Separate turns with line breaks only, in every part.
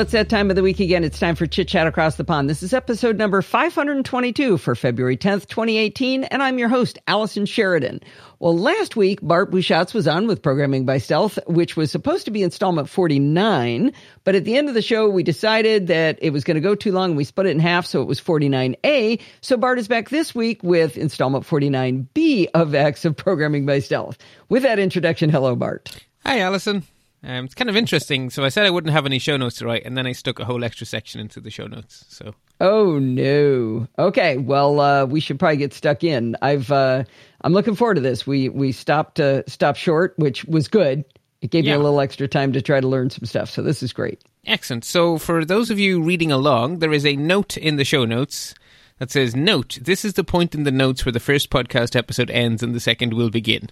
it's that time of the week again. It's time for Chit Chat Across the Pond. This is episode number 522 for February 10th, 2018, and I'm your host, Allison Sheridan. Well, last week, Bart Busschots was on with Programming by Stealth, which was supposed to be installment 49, but at the end of the show, we decided that it was going to go too long and we split it in half, so it was 49A. So Bart is back this week with installment 49B of X of Programming by Stealth. With that introduction, hello, Bart.
Hi, Allison. Um, it's kind of interesting. So I said I wouldn't have any show notes to write, and then I stuck a whole extra section into the show notes. So
Oh no. Okay. Well, uh, we should probably get stuck in. I've uh, I'm looking forward to this. We we stopped uh, stopped short, which was good. It gave
Yeah.
me a little extra time to try to learn some stuff. So this is great.
excellent. So for those of you reading along, there is a note in the show notes that says, "Note: This is the point in the notes where the first podcast episode ends and the second will begin."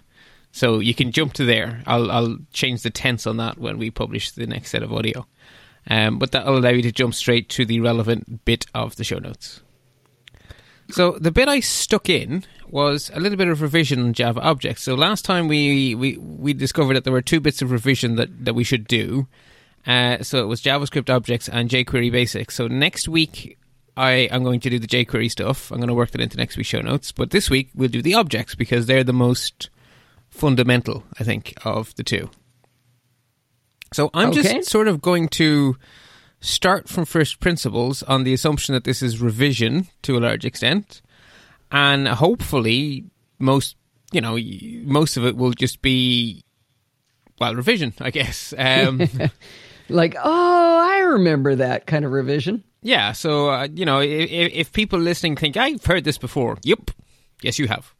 So you can jump to there. I'll I'll change the tense on that when we publish the next set of audio. Um, but that will allow you to jump straight to the relevant bit of the show notes. So the bit I stuck in was a little bit of revision on Java objects. So last time we, we, we discovered that there were two bits of revision that, that we should do. Uh, so it was JavaScript objects and jQuery basics. So next week I am going to do the jQuery stuff. I'm going to work that into next week's show notes. But this week we'll do the objects because they're the most fundamental, I think, of the two. So I'm
Okay.
just sort of going to start from first principles on the assumption that this is revision to a large extent, and hopefully most you know most of it will just be well revision, I guess. Um,
Like, oh, I remember that kind of revision.
yeah, so uh, you know if, if people listening think I've heard this before, yep, yes you have.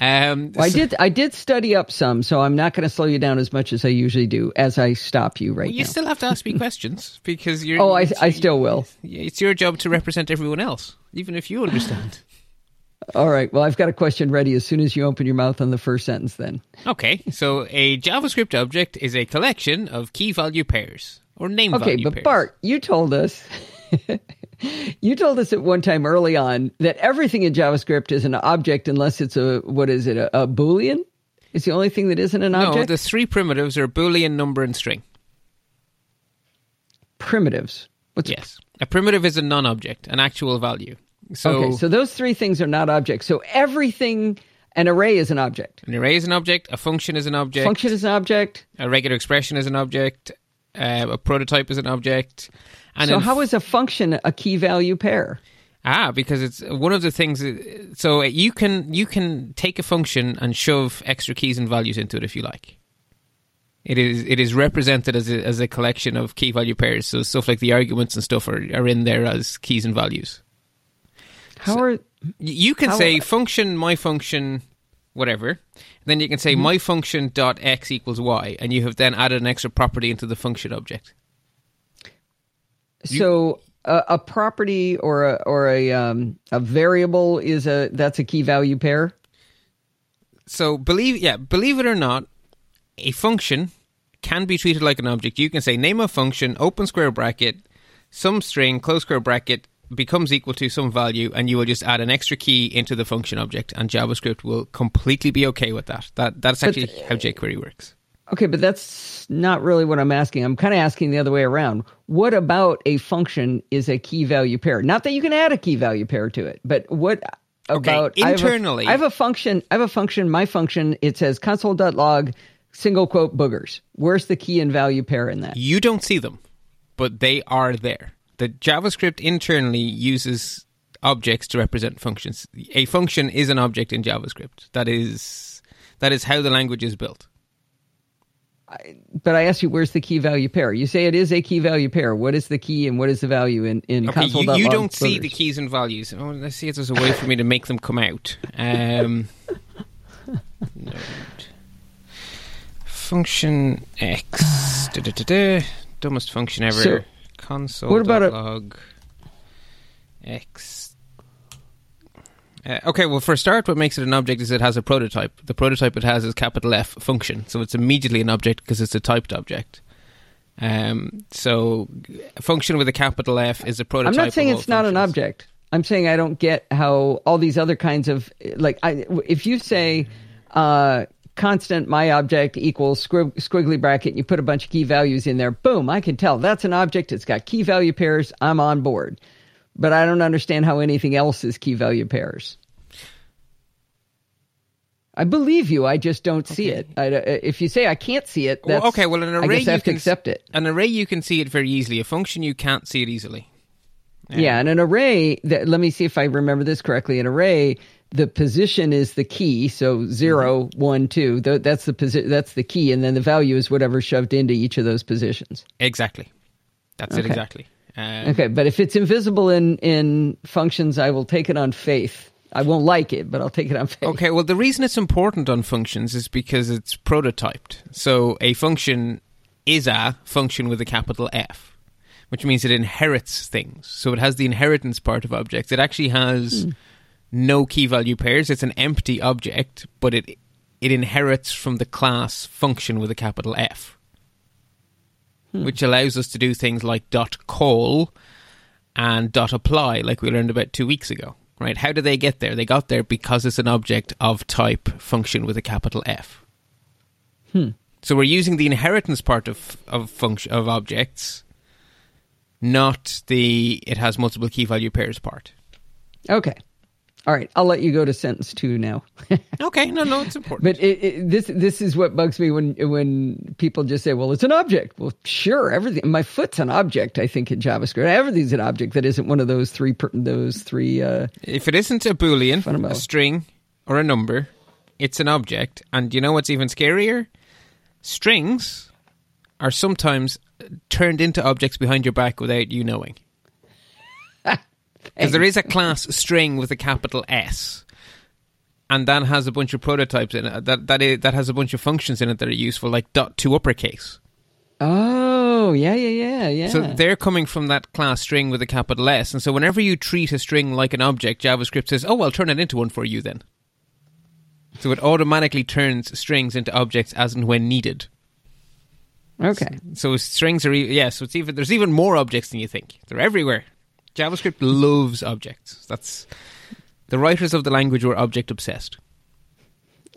Um,
Well, I did I did study up some, so I'm not going to slow you down as much as I usually do as I stop you right
you
now.
still have to ask me questions because you're.
oh, I I still will.
It's your job to represent everyone else, even if you understand.
All right. Well, I've got a question ready as soon as you open your mouth on the first sentence. Then.
Okay, so a JavaScript object is a collection of key value pairs or name
Okay,
value
but. Bart, you told us you told us at one time early on that everything in JavaScript is an object unless it's a what is it a, a boolean? It's the only thing that isn't an object?
no, the three primitives are boolean, number, and string.
Primitives. What's
Yes, a primitive is a non-object, an actual value. So,
okay? So those three things are not objects. So everything, an array is an object.
an array is an object, a function is an object,
Function is an object.
a regular expression is an object, uh, a prototype is an object. And
so
in
how is a function a key value pair?
Ah, because it's one of the things. So you can you can take a function and shove extra keys and values into it if you like. It is it is represented as a, as a collection of key value pairs. So stuff like the arguments and stuff are, are in there as keys and values.
How are
You can say function my function whatever. Then you can say my function dot x equals y, and you have then added an extra property into the function object.
So a, a property or a or a um, a variable is a that's a key value pair.
so believe yeah believe it or not a function can be treated like an object. You can say name a function open square bracket some string close square bracket becomes equal to some value and you will just add an extra key into the function object and javascript will completely be okay with that. That that's actually how jquery works
Okay, but that's not really what I'm asking. I'm kind of asking the other way around. What about a function is a key value pair? Not that you can add a key value pair to it, but what about I have a-
internally-
I have a function. I have a function. My function. It says console.log single quote boogers. Where's the key and value pair in that?
you don't see them but they are there the javascript internally uses objects to represent functions a function is an object in javascript that is that is how the language is built
But I asked you, where's the key value pair? You say it is a key value pair. What is the key and what is the value in in
Okay, you,
console.log?
you don't see the keys and values. Oh, let's see if there's a way for me to make them come out. Um, node. Function X. Da-da-da-da. Dumbest function ever.
So,
Console.
what about a-
log X. Uh, okay, well, for a start, what makes it an object is it has a prototype. The prototype it has is capital F function, so it's immediately an object because it's a typed object. Um, so, a function with a capital F is a prototype.
I'm not saying it's not an object. I'm saying I don't get how all these other kinds of like I if you say uh, constant my object equals squig- squiggly bracket. and You put a bunch of key values in there. Boom, I can tell that's an object. It's got key value pairs. I'm on board. But I don't understand how anything else is key value pairs. I believe you. I just don't see it. I, uh, if you say I can't see it, that's,
Well, okay, well, an
I
array
guess I
you
have to
can
accept it.
An array you can see it very easily. A function you can't see it easily.
Yeah, and an array. That, let me see if I remember this correctly. An array, the position is the key. So zero, one, two. Th- that's the posi- That's the key, and then the value is whatever shoved into each of those positions.
Exactly. That's it exactly. Um,
Okay, but if it's invisible in in functions, I will take it on faith. I won't like it, but I'll take it on faith.
Okay, well, the reason it's important on functions is because it's prototyped. So a function is a function with a capital F, which means it inherits things. So it has the inheritance part of objects. It actually has no key value pairs. It's an empty object, but it it inherits from the class function with a capital F, Hmm. which allows us to do things like dot call and dot apply, like we learned about two weeks ago. Right? How do they get there? They got there because it's an object of type function with a capital F. Hmm. So we're using the inheritance part of of function of objects, not the it has multiple key value pairs part.
Okay. All right. I'll let you go to sentence two now.
Okay, no, no, it's important.
But it, it, this this is what bugs me when when people just say, "Well, it's an object." Well, sure, everything. My foot's an object. I think in JavaScript, everything's an object that isn't one of those three those three. Uh,
if it isn't a boolean, a string, or a number, it's an object. And you know what's even scarier? Strings are sometimes turned into objects behind your back without you knowing. Because there is a class string with a capital S, and that has a bunch of prototypes in it. That that is, that has a bunch of functions in it that are useful, like dot to uppercase.
oh, yeah, yeah, yeah, yeah.
So they're coming from that class string with a capital S, and so whenever you treat a string like an object, JavaScript says, "Oh, I'll turn it into one for you then." So it automatically turns strings into objects as and when needed.
okay.
So strings are e- yeah. So it's even there's even more objects than you think. They're everywhere. JavaScript loves objects. That's the writers of the language were object obsessed.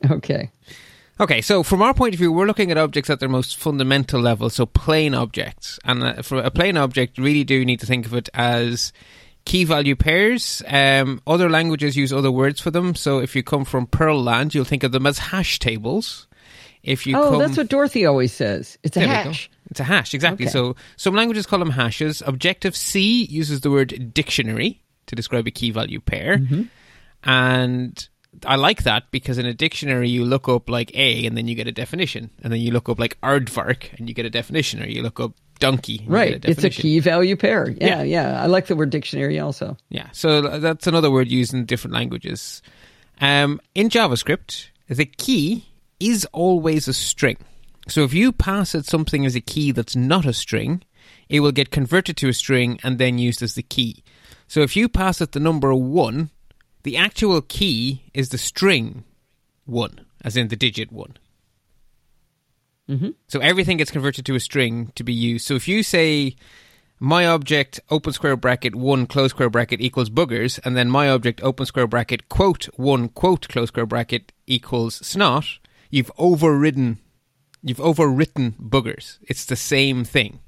Okay.
Okay, so from our point of view, we're looking at objects at their most fundamental level, so plain objects. And uh, for a plain object, you really do need to think of it as key value pairs. Um, other languages use other words for them. So if you come from Perl land, you'll think of them as hash tables. If you
Oh,
come,
that's what Dorothy always says. It's a
There we go.
hash.
It's a hash, exactly.
Okay.
So some languages call them hashes. Objective C uses the word dictionary to describe a key value pair.
Mm-hmm.
And I like that because in a dictionary you look up like A and then you get a definition. And then you look up like aardvark and you get a definition. Or you look up donkey. and you
Right.
get a
It's a key value pair.
Yeah.
Yeah, yeah. I like the word dictionary also.
Yeah, so that's another word used in different languages. Um, in JavaScript, the key is always a string. So if you pass it something as a key that's not a string, it will get converted to a string and then used as the key. So if you pass it the number 1, the actual key is the string 1, as in the digit 1. Mm-hmm. So everything gets converted to a string to be used. So if you say my object open square bracket one close square bracket equals boogers, and then my object open square bracket quote one quote close square bracket equals snot, you've overridden, you've overwritten boogers. It's the same thing.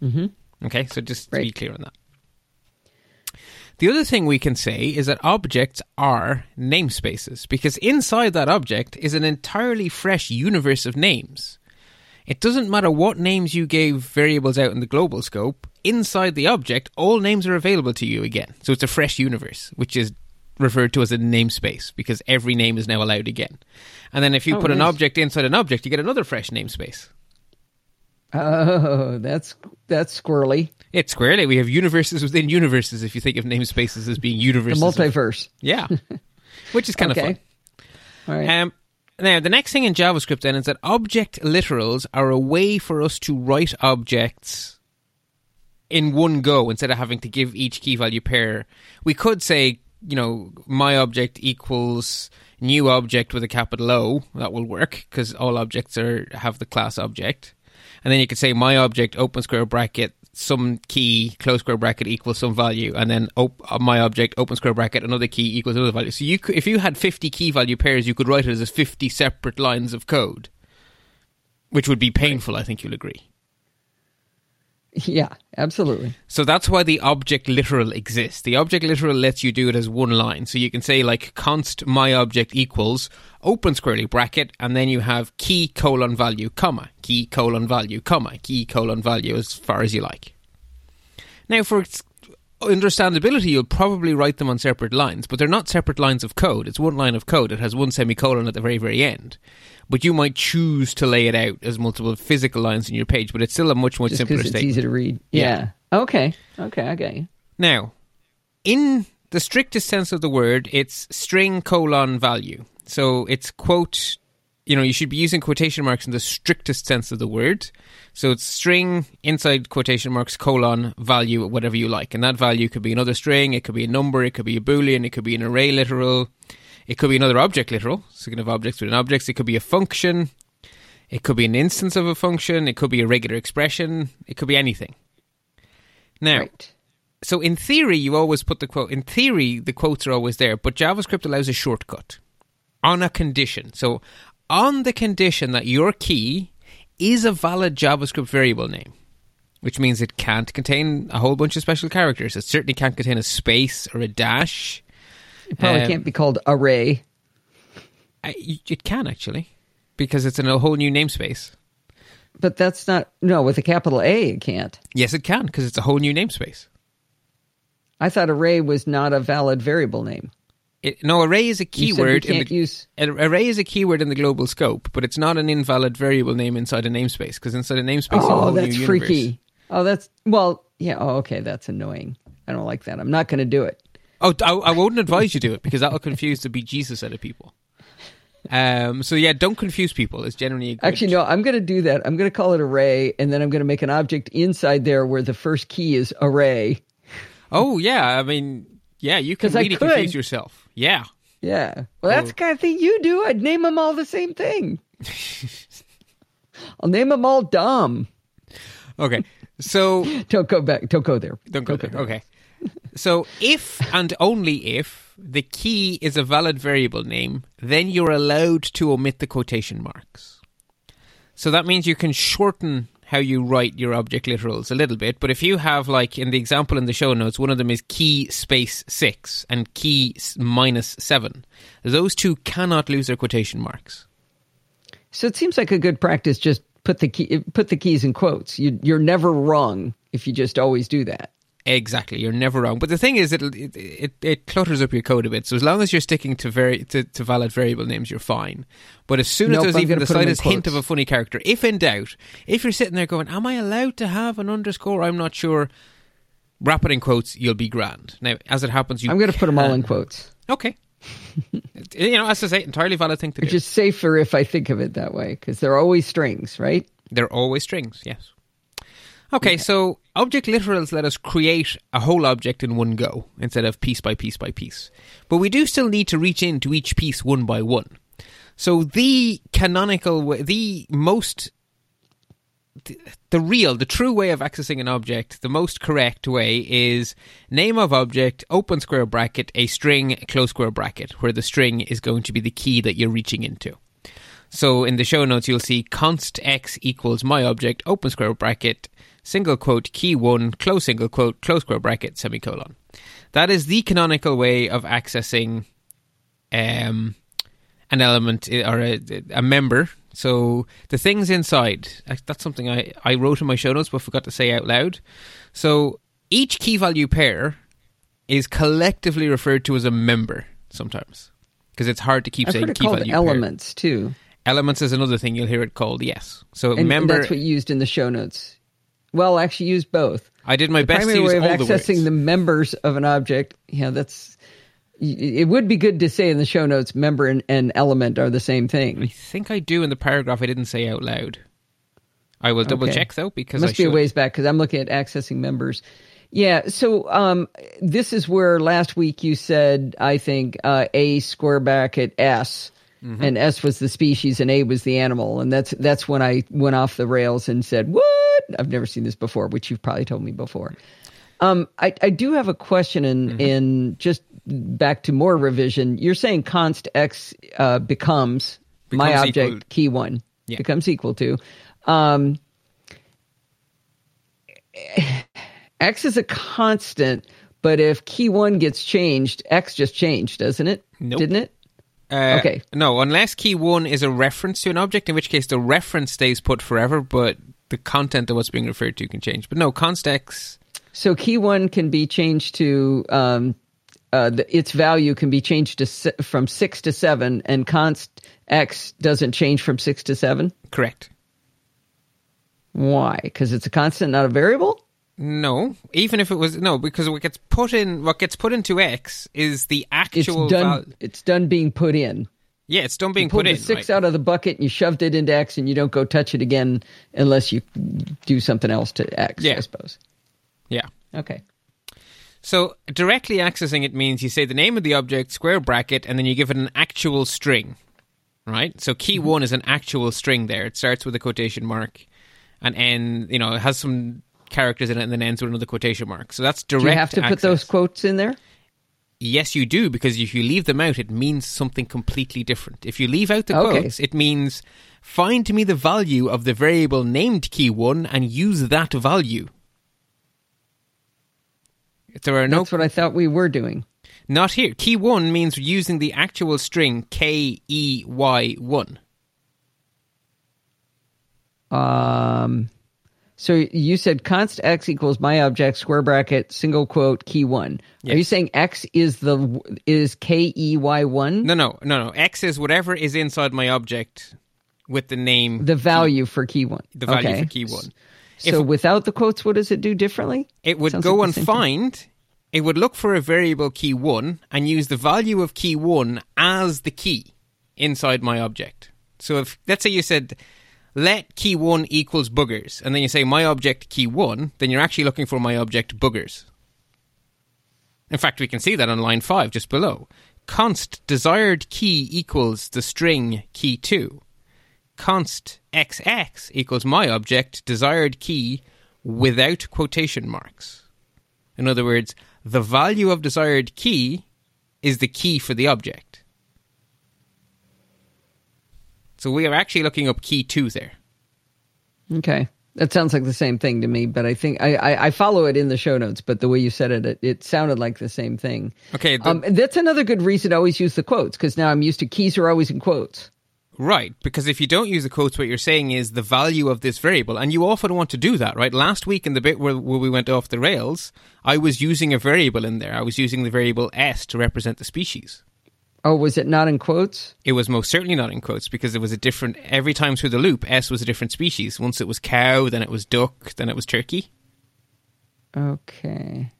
Mm-hmm. Okay, so just to be clear on that. The other thing we can say is that objects are namespaces because inside that object is an entirely fresh universe of names. It doesn't matter what names you gave variables out in the global scope, inside the object, all names are available to you again. So it's a fresh universe, which is referred to as a namespace because every name is now allowed again. And then if you
Oh,
put an object inside an object, you get another fresh namespace.
Oh, that's that's squirrely.
It's squarely. We have universes within universes if you think of namespaces as being
The
universes. of-
multiverse.
yeah. Which is kind of fun.
All right.
Um, now, the next thing in JavaScript then is that object literals are a way for us to write objects in one go instead of having to give each key value pair. We could say, you know, my object equals new object with a capital O. That will work because all objects are have the class object. And then you could say my object open square bracket some key close square bracket equals some value, and then op- uh, my object open square bracket another key equals another value. So you, could, if you had fifty key value pairs, you could write it as fifty separate lines of code, which would be painful. I think you'll agree.
Yeah, absolutely.
So that's why the object literal exists. The object literal lets you do it as one line. So you can say like const my object equals open squarely bracket, and then you have key colon value comma key colon value comma key colon value as far as you like. Now for understandability, you'll probably write them on separate lines, but they're not separate lines of code. It's one line of code. It has one semicolon at the very, very end. But you might choose to lay it out as multiple physical lines in your page, but it's still a much, much
Just
simpler
it's
statement.
easy to read. Yeah. Okay. Okay, I get you.
Now, in the strictest sense of the word, it's string colon value. So it's quote, you know, you should be using quotation marks in the strictest sense of the word. So it's string inside quotation marks colon value, whatever you like. And that value could be another string, it could be a number, it could be a boolean, it could be an array literal, it could be another object literal. So you can have objects within objects, it could be a function, it could be an instance of a function, it could be a regular expression, it could be anything. Now,
Right.
so in theory, you always put the quote. In theory, the quotes are always there, but JavaScript allows a shortcut on a condition. So, on the condition that your key is a valid JavaScript variable name, which means it can't contain a whole bunch of special characters. It certainly can't contain a space or a dash.
It probably
Um,
can't be called array.
It can actually, because it's in a whole new namespace.
But that's not no, with a capital A it can't.
Yes, it can, because it's a whole new namespace.
I thought array was not a valid variable name.
It, no, array is a
You said we
keyword in the
use
array is a keyword in the global scope, but it's not an invalid variable name inside a namespace because inside a namespace,
Oh, that's freaky.
universe.
Oh, that's well, yeah. Oh, okay, that's annoying. I don't like that. I'm not going to do it.
Oh, I, I wouldn't advise you to do it because that'll confuse the bejesus out of people. Um, so yeah, don't confuse people. It's generally a good,
Actually, no, I'm going to do that. I'm going to call it array, and then I'm going to make an object inside there where the first key is array.
Oh yeah, I mean, yeah, you can
'Cause I
really
could.
confuse yourself. Yeah.
Yeah. Well, that's the kind of thing you do. I'd name them all the same thing. I'll name them all dumb.
Okay. So
Don't go back. Don't go there.
Don't go there. Okay. So if and only if the key is a valid variable name, then you're allowed to omit the quotation marks. So that means you can shorten how you write your object literals a little bit. But if you have, like in the example in the show notes, one of them is key space six and key minus seven, those two cannot lose their quotation marks.
So it seems like a good practice. Just put the key, put the keys in quotes. You, you're never wrong if you just always do that.
Exactly, you're never wrong. But the thing is, it it, it it clutters up your code a bit. So as long as you're sticking to very to, to valid variable names, you're fine. But as soon as
Nope,
there's
I'm
even the
put 'em in
slightest hint of a funny character, if in doubt, if you're sitting there going, "Am I allowed to have an underscore?" I'm not sure. Wrap it in quotes. You'll be grand. Now, as it happens, you
I'm going to put them all in quotes.
Okay. you know, as I say, entirely valid thing to
Which
do.
is safer if I think of it that way because they're always strings, right?
They're always strings, yes. Okay, so object literals let us create a whole object in one go instead of piece by piece by piece. But we do still need to reach into each piece one by one. So the canonical way, the most, the, the real, the true way of accessing an object, the most correct way is name of object, open square bracket, a string, close square bracket, where the string is going to be the key that you're reaching into. So in the show notes, you'll see const x equals my object, open square bracket, single quote, key one, close single quote, close square bracket, semicolon. That is the canonical way of accessing um, an element eh, or a, a member. So the things inside, that's something I, I wrote in my show notes but forgot to say out loud. So each key value pair is collectively referred to as a member sometimes because it's hard to keep
I've
saying key value pair.
elements too.
Elements is another thing you'll hear it called. Yes. So
And, and
member.
that's what you used in the show notes. Well, actually, use both.
I did my
the
best to
primary
use
way of
all the
accessing
words.
the members of an object. Yeah, that's. It would be good to say in the show notes, member and, and element are the same thing.
I think I do in the paragraph. I didn't say out loud. I will double
Okay.
check though because
Must
I
be a ways back because I'm looking at accessing members. Yeah, so um, this is where last week you said I think uh, a square bracket s and S was the species and A was the animal, and that's that's when I went off the rails and said, "What? I've never seen this before," which you've probably told me before. Um, I, I do have a question in in just back to more revision. You're saying const x uh, becomes, my object
equal-
key one
Yeah.
becomes equal to. Um, x is a constant, but if key one gets changed, x just changed, doesn't it?
Nope.
Didn't it?
Uh,
Okay.
No, unless key one is a reference to an object, in which case the reference stays put forever, but the content of what's being referred to can change. But no, const x.
So key one can be changed to um, uh, the, its value can be changed to si- from six to seven, and const x doesn't change from six to seven.
Correct.
Why? Because it's a constant, not a variable.
No, even if it was no, because what gets put in, what gets put into x is the actual.
It's done.
val-
It's done being put in.
yeah, it's done being
Pulled
put
the
in.
six
right?
out of the bucket, and you shoved it into x, and you don't go touch it again unless you do something else to x.
Yeah.
I suppose.
Yeah.
Okay.
So directly accessing it means you say the name of the object, square bracket, and then you give it an actual string. Right? So key
Mm-hmm.
one is an actual string there. It starts with a quotation mark and end, you know, it has some characters in it and then ends with another quotation mark. So that's direct
Do you have to put those quotes in there?
Yes, you do, because if you leave them out, it means something completely different. If you leave out the
Okay.
quotes, it means find me the value of the variable named key one and use that value. There are no
That's what I thought we were doing.
not here. Key one means using the actual string K E Y one.
Um, so you said const x equals my object square bracket single quote key one. Are you saying x is the is k e y one
No, no, no, no. X is whatever is inside my object with the name,
the value for key one?
the value
okay.
for key one.
So without the quotes, what does it do differently?
It would
Sounds
go
like
and
same thing.
find. It would look for a variable key one and use the value of key one as the key inside my object. So if let's say you said let key one equals boogers, and then you say my object key one, then you're actually looking for my object boogers. In fact, we can see that on line five just below. Const desired key equals the string key two. Const xx equals my object desired key without quotation marks. In other words, the value of desired key is the key for the object. So we are actually looking up key two there.
Okay. That sounds like the same thing to me, but I think I, I, I follow it in the show notes. But the way you said it, it, it sounded like the same thing.
Okay, the-
um, that's another good reason to always use the quotes because now I'm used to keys are always in quotes.
Right, because if you don't use the quotes, what you're saying is the value of this variable, and you often want to do that, right? Last week in the bit where, where we went off the rails, I was using a variable in there. I was using the variable s to represent the species.
Oh, was it not in quotes?
It was most certainly not in quotes because it was a different, every time through the loop, s was a different species. Once it was cow, then it was duck, then it was turkey.
Okay.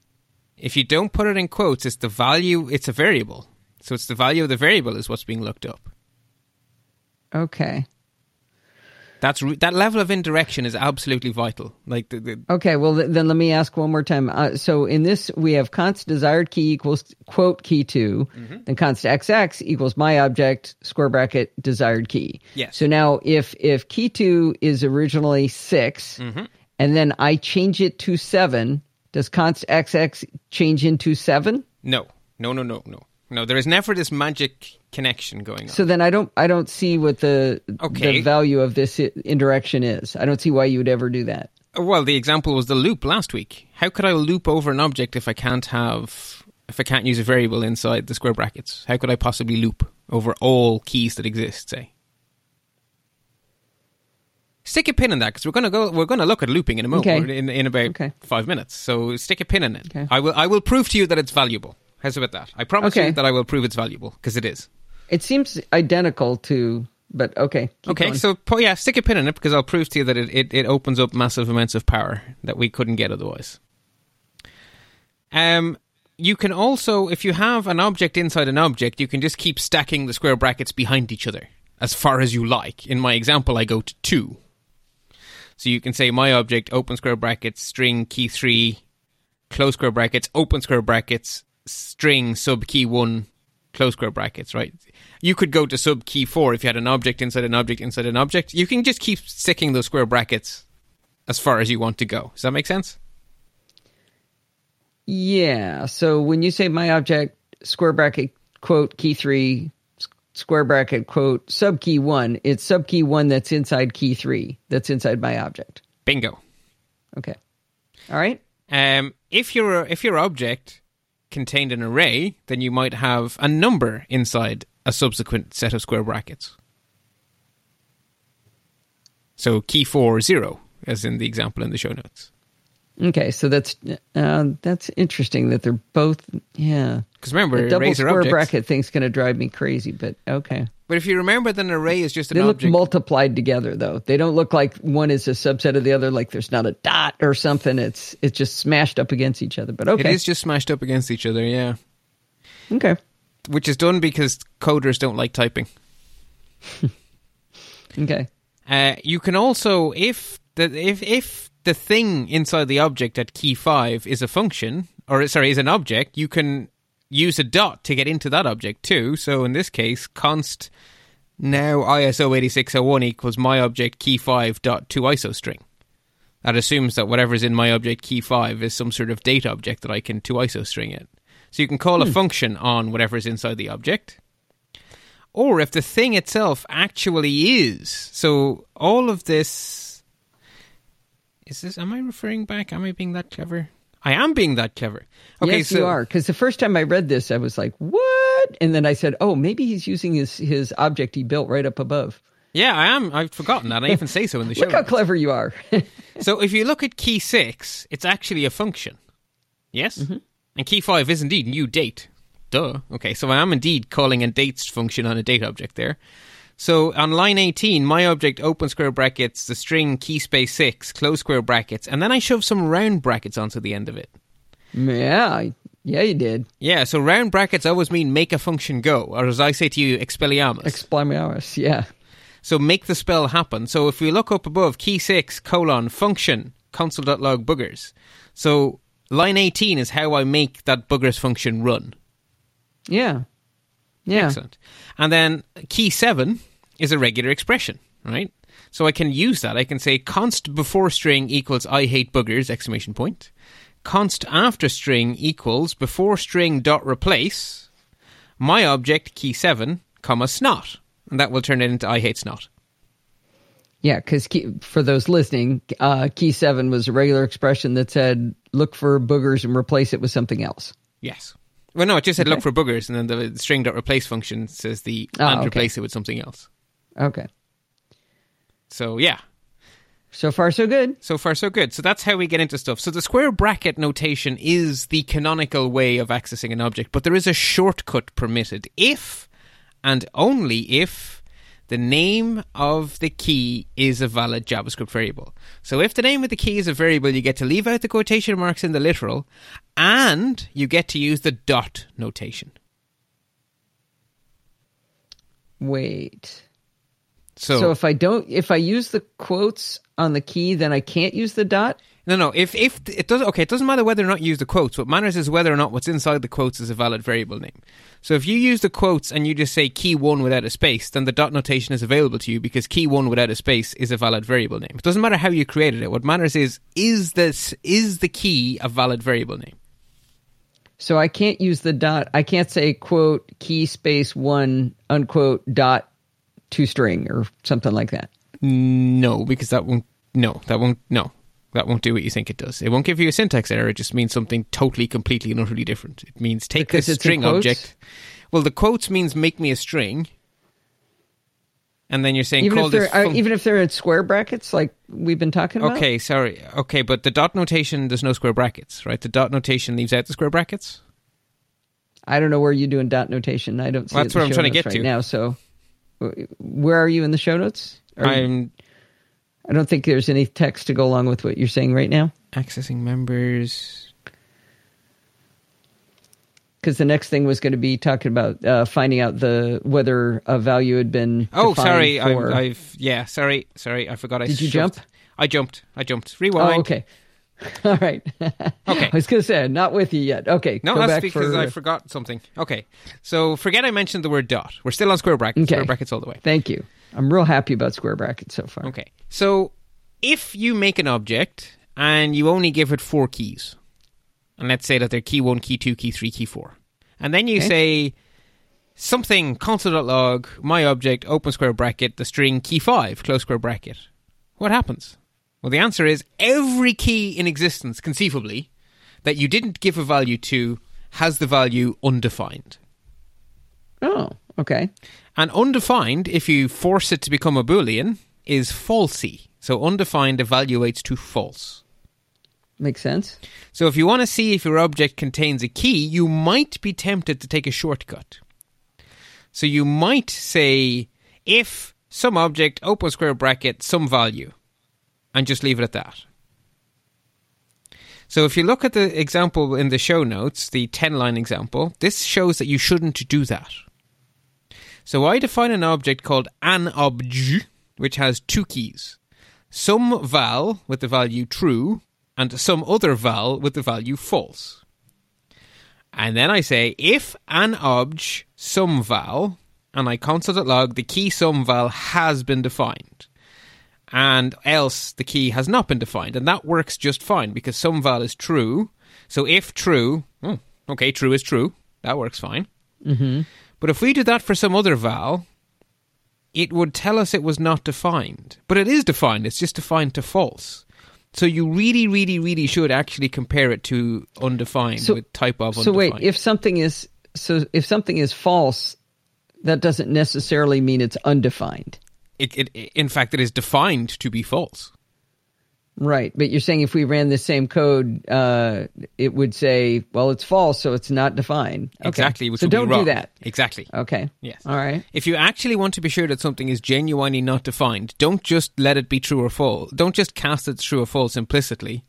If you don't put it in quotes, it's the value, it's a variable. So it's the value of the variable is what's being looked up.
Okay.
That's re- that level of indirection is absolutely vital. Like the, the
Okay, well th- then let me ask one more time. Uh, so in this, we have const desired key equals quote key 2 then const xx equals my object square bracket desired key.
Yes.
So now if if key two is originally 6 and then I change it to seven, does const xx change into seven?
No, no, no, no, no, no. There is never this magic connection going on.
So then I don't I don't see what the
Okay.
the value of this indirection is. I don't see why you would ever do that.
well, the example was the loop last week. How could I loop over an object if I can't have if I can't use a variable inside the square brackets? How could I possibly loop over all keys that exist? Say. Stick a pin in that because we're gonna go. We're gonna look at looping in a moment.
Okay.
In in about
Okay.
five minutes. So stick a pin in it.
Okay.
I will. I will prove to you that it's valuable. How's about that? I promise
Okay.
you that I will prove it's valuable because it is.
It seems identical to, but okay.
Okay,
going.
so yeah, stick a pin in it because I'll prove to you that it, it, it opens up massive amounts of power that we couldn't get otherwise. Um, you can also, if you have an object inside an object, you can just keep stacking the square brackets behind each other as far as you like. In my example, I go to two. So you can say my object, open square brackets, string key three, close square brackets, open square brackets, string sub key one, close square brackets, right? You could go to sub key four if you had an object inside an object inside an object. You can just keep sticking those square brackets as far as you want to go. Does that make sense?
Yeah. So when you say my object square bracket quote key three square bracket quote sub key one, it's sub key one that's inside key three that's inside my object.
Bingo.
Okay. All right.
Um, if your if your object contained an array, then you might have a number inside a subsequent set of square brackets. So key four zero, as in the example in the show notes.
Okay, so that's uh, that's interesting that they're both yeah.
Because remember,
The double square
objects.
bracket thing's going to drive me crazy, but okay.
But if you remember that an array is just an
They look multiplied together though. They don't look like one is a subset of the other. Like there's not a dot or something. It's it's just smashed up against each other. But okay, it
is just smashed up against each other, yeah.
okay,
Which is done because coders don't like typing.
okay.
Uh, you can also, if the if if the thing inside the object at key five is a function, or sorry, is an object, you can use a dot to get into that object too. So in this case, const now ISO eighty six oh one equals my object key five dot to ISO string. That assumes that whatever's in my object key five is some sort of date object that I can to ISO string it. So you can call a hmm. function on whatever's inside the object or if the thing itself actually is. So all of this is this. Am I referring back? Am I being that clever? I am being that clever. Okay,
yes,
so
you are. Because the first time I read this, I was like, "What?" And then I said, "Oh, maybe he's using his his object he built right up above."
yeah, I am. I've forgotten that. I even say so in the show.
Look how clever you are.
So if you look at key six, it's actually a function. Yes, mm-hmm. and key five is indeed new date. Duh. Okay, so I am indeed calling a dates function on a date object there. So on line 18, my object open square brackets, the string key space 6, close square brackets, and then I shove some round brackets onto the end of it.
yeah, yeah, you did.
Yeah, so round brackets always mean make a function go, or as I say to you, expelliarmus.
Expelliarmus. Yeah.
so make the spell happen. So if we look up above, key 6, colon, function, console.log boogers. So line 18 is how I make that boogers function run.
Yeah. Yeah.
Excellent. And then key seven is a regular expression, right? So I can use that. I can say const before string equals I hate boogers, exclamation point. Const after string equals before string dot replace my object key seven, comma snot. And that will turn it into I hate snot.
Yeah, because for those listening, uh, key seven was a regular expression that said look for boogers and replace it with something else.
Yes. Well, no, it just said look for boogers, and then the string dot replace function says the
Ah,
and
okay.
replace it with something else.
Okay.
So yeah,
So far, so good.
So far, so good. So that's how we get into stuff. So the square bracket notation is the canonical way of accessing an object, but there is a shortcut permitted if and only if the name of the key is a valid JavaScript variable. So if the name of the key is a variable, you get to leave out the quotation marks in the literal, and you get to use the dot notation.
Wait.
So,
So if I don't, if I use the quotes on the key, then I can't use the dot.
No, no. If if it does, okay, it doesn't matter whether or not you use the quotes. What matters is whether or not what's inside the quotes is a valid variable name. So if you use the quotes and you just say key one without a space, then the dot notation is available to you because key one without a space is a valid variable name. It doesn't matter how you created it. What matters is is this is the key a valid variable name?
So I can't use the dot. I can't say quote key space one unquote dot two string or something like that.
No, because that won't. No, that won't. No, that won't do what you think it does. It won't give you a syntax error. It just means something totally, completely, and utterly different. It means take
Because
this string object. Well, the quotes means make me a string, and then you're saying
Even
call
if they're
this.
uh, even if they're in square brackets, like we've been talking about.
okay, sorry. Okay, but the dot notation there's no square brackets, right? The dot notation leaves out the square brackets.
I don't know where you're doing dot notation. I don't see
Well,
it
that's
the
I'm trying to get
right
to.
now. So where are you in the show notes? Are
I'm
I don't think there's any text to go along with what you're saying right now.
accessing members.
Because the next thing was going to be talking about uh, finding out the whether a value had been.
Oh, sorry.
For,
I, I've yeah. Sorry, sorry. I forgot. I
Did you
shoved-
jump?
I jumped. I jumped. Rewind.
Oh, okay. All right.
Okay.
I was going to say, not with you yet. Okay.
No, that's because
for,
I forgot something. Okay, so forget I mentioned the word dot. We're still on square brackets.
Okay.
Square brackets all the way.
Thank you. I'm real happy about square brackets so far.
Okay, so if you make an object and you only give it four keys, and let's say that they're key one, key two, key three, key four, and then you
Okay.
say something console.log my object open square bracket the string key five close square bracket, what happens? Well, the answer is every key in existence, conceivably, that you didn't give a value to has the value undefined.
Oh, okay.
And undefined, if you force it to become a Boolean, is falsy. So undefined evaluates to false.
Makes sense.
So if you want to see if your object contains a key, you might be tempted to take a shortcut. So you might say if some object open square bracket some value and just leave it at that. So if you look at the example in the show notes, the 10 line example, this shows that you shouldn't do that. So I define an object called an obj, which has two keys. Some val with the value true and some other val with the value false. And then I say if an obj some val and I console.log the key some val has been defined and else the key has not been defined and that works just fine because some val is true. So if true, oh, okay, true is true. That works fine.
Mm-hmm.
But if we did that for some other val, it would tell us it was not defined. But it is defined, it's just defined to false. So you really, really, really should actually compare it to undefined
So-
with type of
So
undefined.
wait, if something is so if something is false, that doesn't necessarily mean it's undefined.
it, it, in fact, it is defined to be false.
Right. But you're saying if we ran the same code, uh, it would say, well, it's false, so it's not defined. Okay.
Exactly.
So
would
don't do that.
Exactly.
Okay.
Yes.
All right.
If you actually want to be sure that something is genuinely not defined, don't just let it be true or false. Don't just cast it true or false implicitly.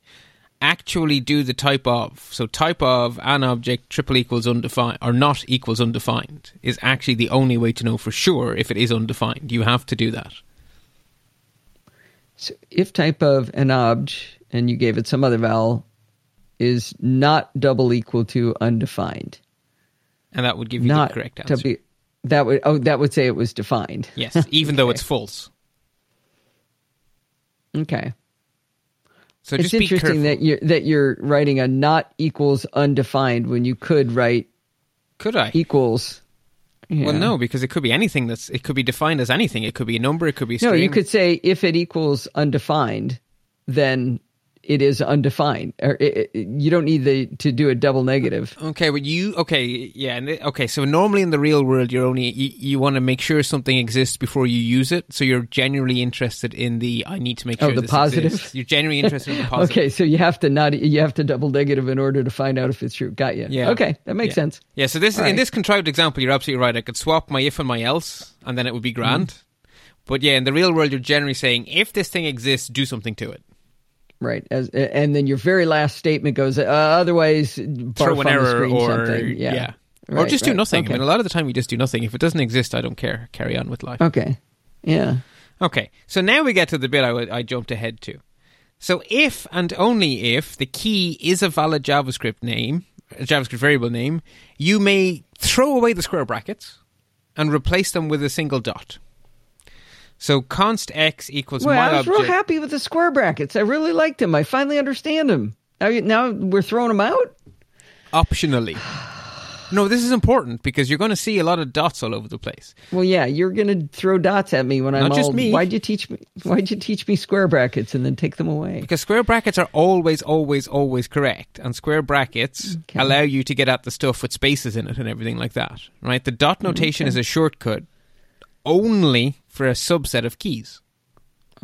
Actually do the type of. So type of an object triple equals undefined or not equals undefined is actually the only way to know for sure if it is undefined. You have to do that.
So if type of an obj and you gave it some other vowel is not double equal to undefined.
And that would give you
Not
the correct answer.
be that would oh that would say it was defined.
yes, even though it's false.
Okay.
So
it's
be
interesting
careful.
that you're that you're writing a not equals undefined when you could write
Could I?
equals.
Well, no, because it could be anything that's. It could be defined as anything. It could be a number. It could be a
No, you could say if it equals undefined, then it is undefined. Or it, it- you don't need the to do a double negative.
Okay, but you okay, yeah, okay. So normally in the real world, you're only you, you want to make sure something exists before you use it. So you're genuinely interested in the I need to make
Oh,
sure
the
this
positive?
exists. You're genuinely interested in the positive.
Okay, so you have to not you have to double negative in order to find out if it's true. Got you.
Yeah.
Okay, that makes
Yeah.
sense.
Yeah. So this
All
in
right.
this contrived example, you're absolutely right. I could swap my if and my else, and then it would be grand.
Mm-hmm.
But yeah, in the real world, you're generally saying if this thing exists, do something to it.
Right. As and then your very last statement goes. Uh, otherwise,
Throw an error or
something. Yeah.
or
Right,
just do nothing.
Okay.
I mean, a lot of the time you just do nothing. If it doesn't exist, I don't care. Carry on with life.
Okay. Yeah.
Okay, so now we get to the bit I, I jumped ahead to. So if and only if the key is a valid JavaScript name, a JavaScript variable name, you may throw away the square brackets and replace them with a single dot. So const x equals
Well,
my
I was
object.
real happy with the square brackets. I really liked them. I finally understand them. Now, you- now we're throwing them out.
optionally. No, this is important because you're going to see a lot of dots all over the place.
Well, yeah, you're gonna throw dots at me when I'm
Not just
all.
me.
Why'd you teach me? Why'd you teach me square brackets and then take them away?
Because square brackets are always, always, always correct, and square brackets
Okay.
allow you to get at the stuff with spaces in it and everything like that. Right? The dot notation is a shortcut only for a subset of keys.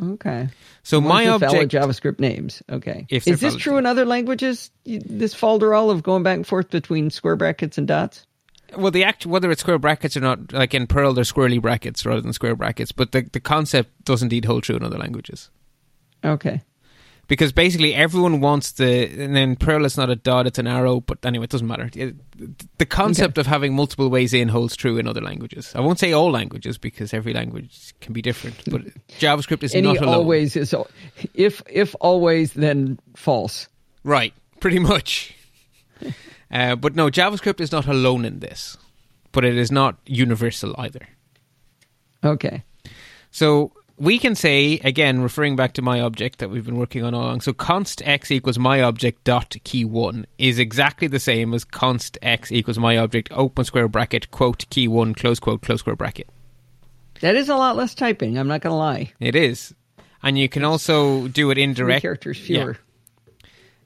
Okay.
So my object,
JavaScript names. Okay. Is this true in other languages? This folderol of going back and forth between square brackets and dots.
well, the act whether it's square brackets or not, like in Perl, they're squirrely brackets rather than square brackets, but the the concept does indeed hold true in other languages.
Okay.
Because basically everyone wants the and then Perl it's not a dot it's an arrow but anyway it doesn't matter It- the concept of having multiple ways in holds true in other languages I won't say all languages because every language can be different but JavaScript is
Any
not alone
always is if if always then false.
Right, pretty much. uh, but no, JavaScript is not alone in this, but it is not universal either.
Okay.
So we can say again, referring back to my object that we've been working on all along. So const x equals my object dot key one is exactly the same as const x equals my object open square bracket quote key one close quote close square bracket.
That is a lot less typing. I'm not going to lie.
It is, and you can also do it
Three
indirect.
characters fewer.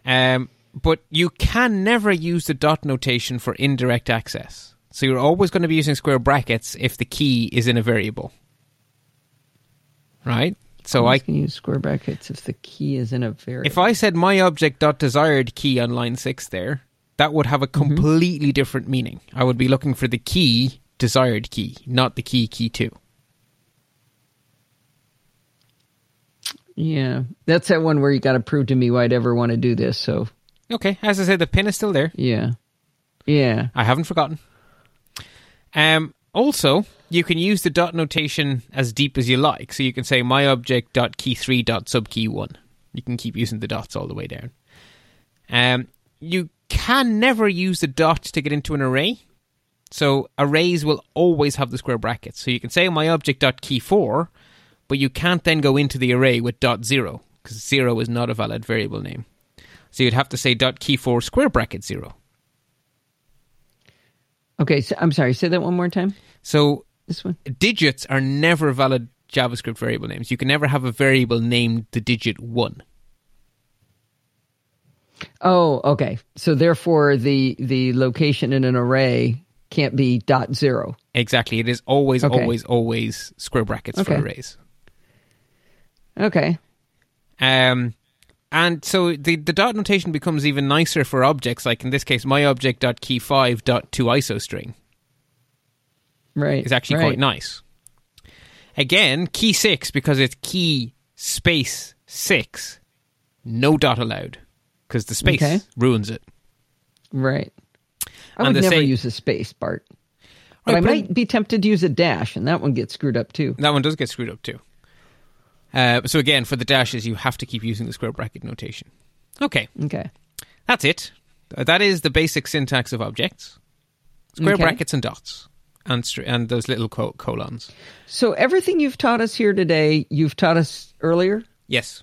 Um, but you can never use the dot notation for indirect access. So you're always going to be using square brackets if the key is in a variable. Right? So I
can use square brackets if the key is in a variable.
if I said my object dot desired key on line 6 there, that would have a completely different meaning. I would be looking for the key desired key, not the key key 2.
yeah, that's that one where you got to prove to me why I'd ever want to do this. So
Okay, as I said the pin is still there.
yeah, yeah.
I haven't forgotten. Um, also, you can use the dot notation as deep as you like. So you can say my object dot key three dot sub key one. You can keep using the dots all the way down. Um, you can never use the dot to get into an array. So arrays will always have the square brackets. So you can say my object dot key four, but you can't then go into the array with dot zero because zero is not a valid variable name. So you'd have to say dot key four square bracket zero.
Okay, so I'm sorry. Say that one more time.
So
This one.
digits are never valid JavaScript variable names. You can never have a variable named the digit one.
Oh, okay. So therefore, the the location in an array can't be dot zero.
Exactly. It is always,
Okay.
always, always square brackets for arrays.
Okay.
Um, and so the, the dot notation becomes even nicer for objects, like in this case, my object dot key five dot to iso string
Right.
is actually
right.
quite nice. Again, key six because it's key space six, no dot allowed because the space
Okay.
ruins it.
Right. I
And
would never
same-
use a space, Bart. But
Right,
I
but
might be tempted to use a dash, and that one gets screwed up too.
That one does get screwed up too. Uh, so again, for the dashes, you have to keep using the square bracket notation. Okay,
Okay.
that's it. That is the basic syntax of objects: square
Okay.
brackets and dots, and and those little col- colons.
So everything you've taught us here today, you've taught us earlier.
Yes,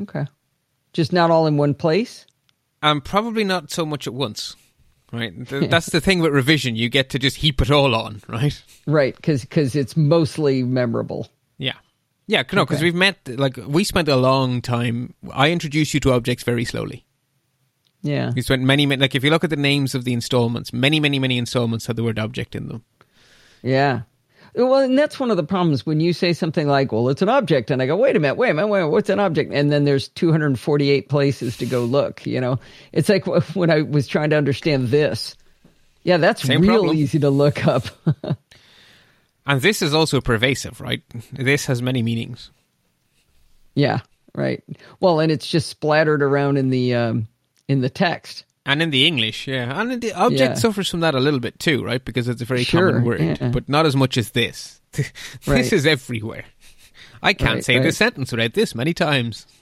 Okay. Just not all in one place.
and probably not so much at once. Right, Th- that's the thing with revision. You get to just heap it all on. Right.
Right, because it's mostly memorable.
Yeah. Yeah, no, because
Okay.
we've met, like, we spent a long time. I introduced you to objects very slowly.
Yeah.
We spent many, many, like, if you look at the names of the installments, many, many, many installments had the word object in them.
Yeah. Well, and that's one of the problems when you say something like, well, it's an object. And I go, wait a minute, wait a minute, wait a minute, what's an object? And then there's 248 places to go look, you know? It's like wh- when I was trying to understand this. Yeah, that's
Same
real
problem.
easy to look up.
And this is also pervasive, right? This has many meanings.
yeah, right. Well, and it's just splattered around in the um, in the text.
And in the English, yeah. And in the object
Yeah.
suffers from that a little bit too, right? Because it's a very
Sure,
common word,
yeah.
but not as much as this. this
Right.
is everywhere. I can't
Right,
say
right.
this sentence without this many times.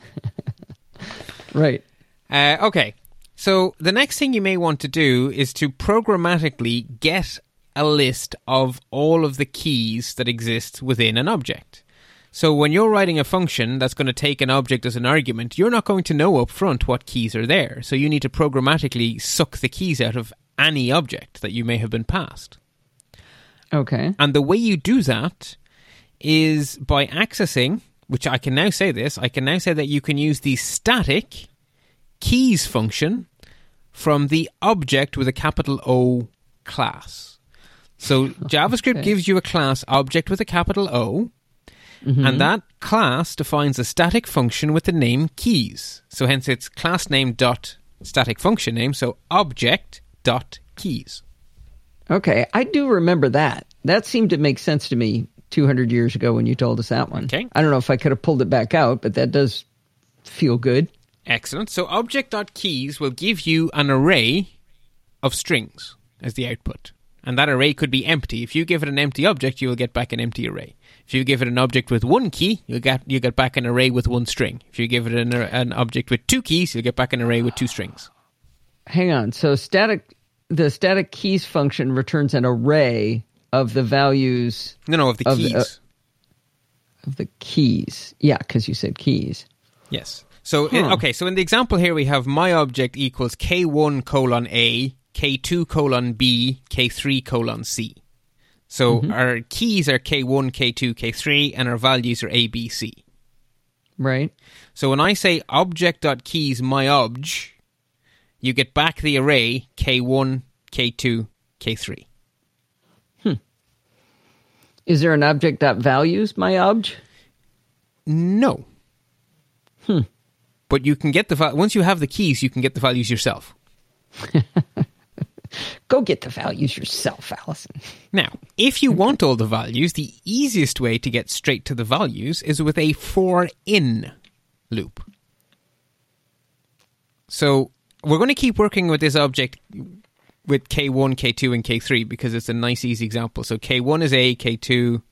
Right.
Uh, okay. So the next thing you may want to do is to programmatically get a list of all of the keys that exist within an object. So when you're writing a function that's going to take an object as an argument, you're not going to know up front what keys are there. So you need to programmatically suck the keys out of any object that you may have been passed.
Okay.
And the way you do that is by accessing, which I can now say this, I can now say that you can use the static keys function from the object with a capital O class. So JavaScript
Okay.
gives you a class object with a capital O,
Mm-hmm.
and that class defines a static function with the name keys. So hence it's class name dot static function name, so object dot keys.
Okay. I do remember that. That seemed to make sense to me 200 years ago when you told us that one.
Okay.
I don't know if I could have pulled it back out, but that does feel good.
Excellent. So object.keys will give you an array of strings as the output. And that array could be empty. If you give it an empty object, you will get back an empty array. If you give it an object with one key, you'll get you get back an array with one string. If you give it an, an object with two keys, you'll get back an array with two strings.
Hang on. So static the static keys function returns an array of the values
No, no, of the
Of the-
keys.
uh, of the keys. Yeah, because you said keys.
Yes. So in, okay, so in the example here we have my object equals k1 colon a, k2 colon b, k3 colon c. So
Mm-hmm.
our keys are k1, k2, k3, and our values are a, b, c.
Right?
So when I say object.keys my obj, you get back the array k1, k2, k3. Hmm.
Is there an object dot values my obj?
No.
Hmm.
But you can get the once you have the keys, you can get the values yourself.
Go get the values yourself, Allison.
Now, if you want all the values, the easiest way to get straight to the values is with a for in loop. So we're going to keep working with this object with K1, K2, and K3 because it's a nice, easy example. So K1 is A, K2.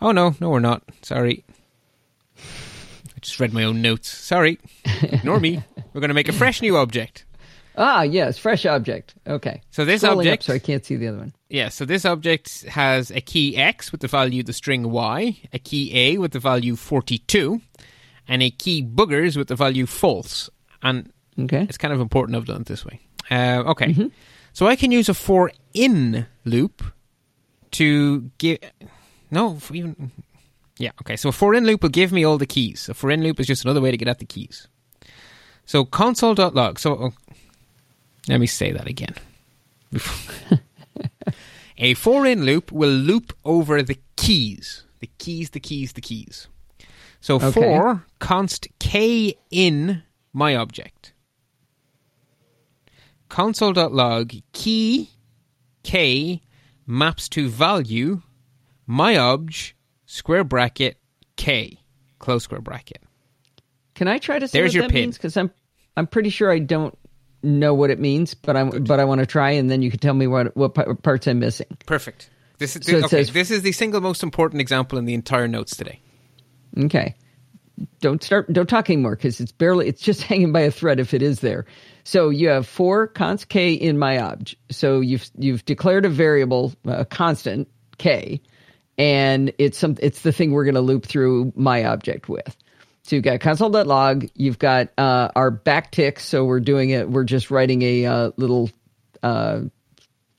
Oh, no, no, we're not. Sorry. I just read my own notes. Sorry. Ignore me. We're going to make a fresh new object.
Ah, yes, fresh object. Okay.
So this
Scrolling
object-
up so I can't see the other one.
Yeah, so this object has a key X with the value the string Y, a key A with the value 42, and a key boogers with the value false. And
Okay.
it's kind of important I've done it this way. Uh, okay. So I can use a for in loop to give. No, for even. Yeah, okay. So a for in loop will give me all the keys. A for in loop is just another way to get at the keys. So console.log. So oh, let me say that again. a for in loop will loop over the keys. The keys, the keys, the keys. So
Okay.
for const k in my object. Console.log key k maps to value my obj square bracket k close square bracket.
Can I try to say
There's
what
your
that
pin.
means? Because I'm I'm pretty sure I don't know what it means, but I'm but I want to try, and then you can tell me what what parts I'm missing.
Perfect. This is
So
okay.
says-
this is the single most important example in the entire notes today.
Okay. Don't start. Don't talk anymore because it's barely. It's just hanging by a thread if it is there. So you have for const k in my obj. So you've you've declared a variable, a constant k, and it's some. It's the thing we're going to loop through my object with. So you've got console.log. You've got uh, our backtick. So we're doing it. We're just writing a uh, little. Uh,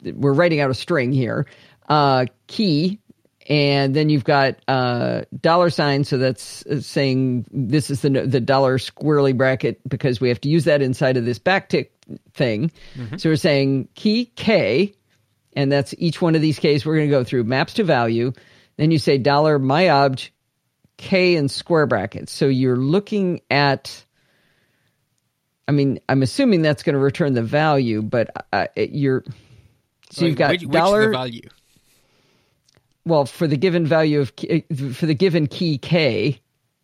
we're writing out a string here. Uh, key and then you've got uh, dollar sign, so that's uh, saying this is the the dollar squirrely bracket because we have to use that inside of this backtick thing. So we're saying key k, and that's each one of these k's we're going to go through maps to value. Then you say dollar my obj k in square brackets. So you're looking at. I mean, I'm assuming that's going to return the value, but uh, it- you're. So you've got
which, which
dollar
the value.
well for the given value of key, for the given key k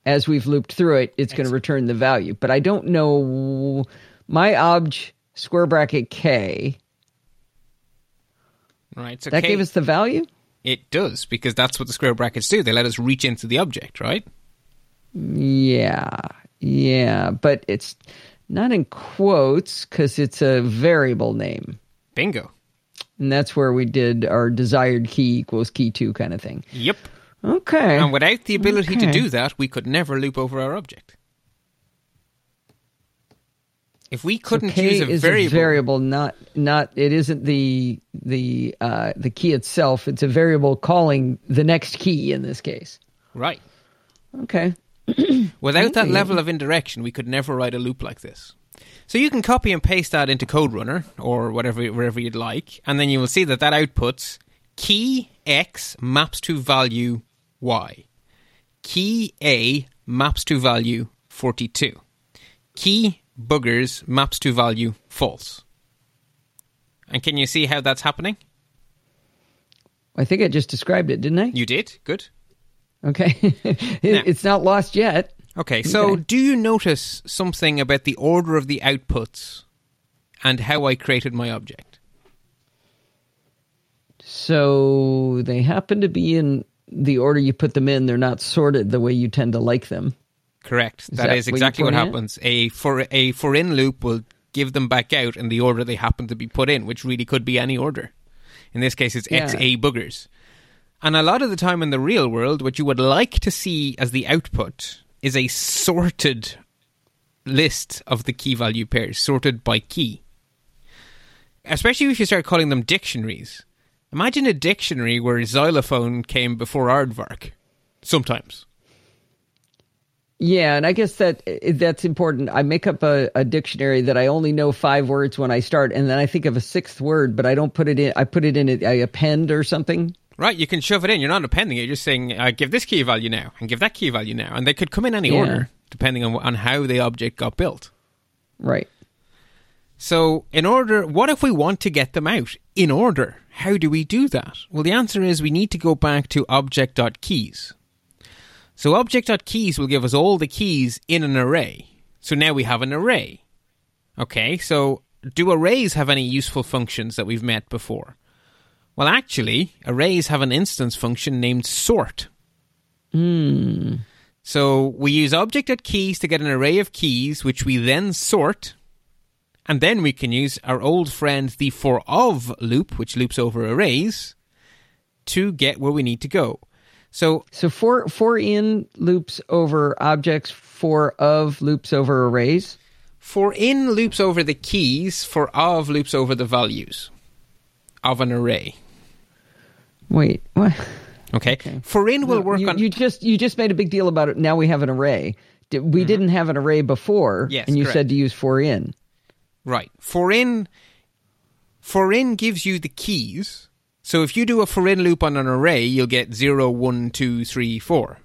as we've looped through it it's going to return the value but i don't know my obj square bracket k
Right. So
that
K,
gave us the value
it does because that's what the square brackets do. They let us reach into the object, right?
yeah yeah but it's not in quotes because it's a variable name
Bingo.
and that's where we did our desired key equals key 2 kind of thing
Yep.
okay
And without the ability to do that, we could never loop over our object. If we couldn't
K
use a
is
variable,
a variable, not not. It isn't the the uh, the key itself. It's a variable calling the next key in this case.
right?
Okay.
Without that level of indirection, we could never write a loop like this. So you can copy and paste that into Code Runner or whatever wherever you'd like, and then you will see that that outputs key x maps to value y, key a maps to value forty two, key boogers maps to value false. And can you see how that's happening?
I think I just described it, didn't I?
You did. Good.
Okay. It-
Now-
it's not lost yet.
Okay, so
Okay.
do you notice something about the order of the outputs and how I created my object?
So they happen to be in the order you put them in. They're not sorted the way you tend to like them.
Correct.
Is
that
that
is exactly what
putting in?
happens. A for a for in loop will give them back out in the order they happen to be put in, which really could be any order. In this case, it's
Yeah.
XA boogers. And a lot of the time in the real world, what you would like to see as the output is a sorted list of the key value pairs, sorted by key. Especially if you start calling them dictionaries. Imagine a dictionary where xylophone came before aardvark. Sometimes.
Yeah, and I guess that that's important. I make up a, a dictionary that I only know five words when I start, and then I think of a sixth word, but I don't put it in. I put it in. A, I append or something.
Right, you can shove it in. You're not appending it. You're just saying, uh, give this key value now and give that key value now. And they could come in any
Yeah.
order, depending on, on how the object got built.
Right.
So, in order, what if we want to get them out in order? How do we do that? Well, the answer is we need to go back to object.keys. So, object.keys will give us all the keys in an array. So now we have an array. Okay, so do arrays have any useful functions that we've met before? Well, actually, arrays have an instance function named sort. Hmm. So we use object.keys to get an array of keys, which we then sort, and then we can use our old friend the for of loop, which loops over arrays, to get where we need to go. So
So for for in loops over objects, for of loops over arrays.
for in loops over the keys, for of loops over the values of an array.
Wait, what?
Okay. For in will work
you,
on
you just you just made a big deal about it. Now we have an array. We didn't have an array before,
Mm-hmm. Yes,
and you
correct.
said to use for in.
Right. For in for in gives you the keys. So if you do a for in loop on an array, you'll get 0, 1, 2, 3, 4.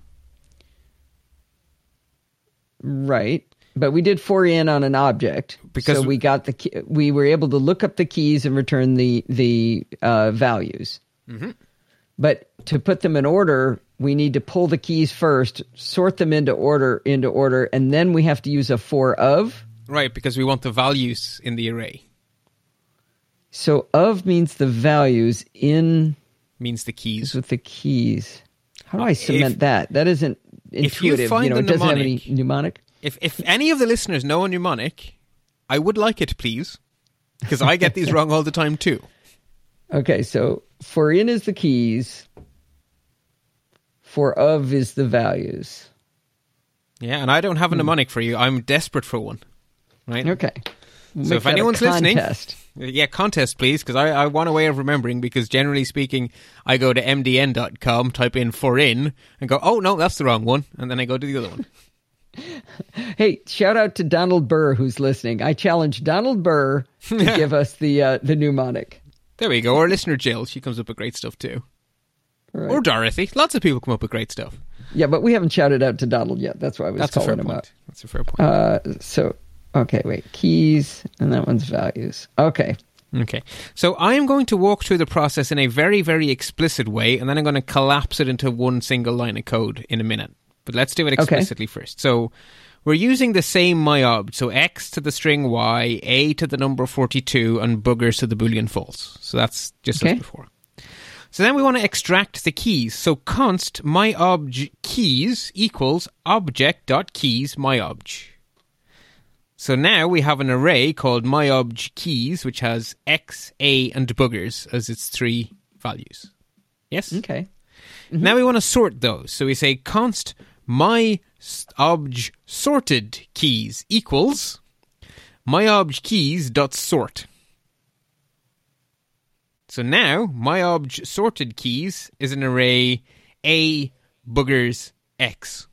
Right. But we did for in on an object
Because-
so we got the key, we were able to look up the keys and return the the uh, values.
Mm-hmm.
But to put them in order, we need to pull the keys first, sort them into order into order, and then we have to use a for of.
Right, because we want the values in the array.
So of means the values in
Means the keys.
with the keys. How do
Uh,
I cement
if-
that? That isn't intuitive.
if you find
know,
the
it doesn't
mnemonic-
have any mnemonic.
If if any of the listeners know a mnemonic, I would like it, please. Because I get these wrong all the time too.
Okay, so for in is the keys. For of is the values.
Yeah, and I don't have a mnemonic for you. I'm desperate for one. Right?
Okay.
So if anyone's listening-
contest.
Yeah, contest, please, because I, I want a way of remembering. Because generally speaking, I go to mdn.com, type in for in, and go, oh, no, that's the wrong one. And then I go to the other one.
Hey, shout out to Donald Burr who's listening. I challenge Donald Burr to give us the uh, the mnemonic.
There we go. Or listener Jill, she comes up with great stuff too.
Right.
Or Dorothy. Lots of people come up with great stuff.
yeah, but we haven't shouted out to Donald yet. That's why I was
That's a
calling
fair
him
point.
out.
That's a fair point.
Uh, so okay, wait, keys, and that one's values. Okay,
Okay. So I am going to walk through the process in a very, very explicit way, and then I'm going to collapse it into one single line of code in a minute. But let's do it
Okay.
explicitly first. So we're using the same myob. So x to the string y, a to the number 42, and boogers to the boolean false. So that's just
Okay.
as before. So then we want to extract the keys. So const myobj keys equals object.keys myobj. So now we have an array called myobj keys, which has x, a, and boogers as its three values. Yes.
okay, mm-hmm.
Now we want to sort those. So we say const my obj sorted keys equals myobj keys dot sort. So now myobj sorted keys is an array a boogers x.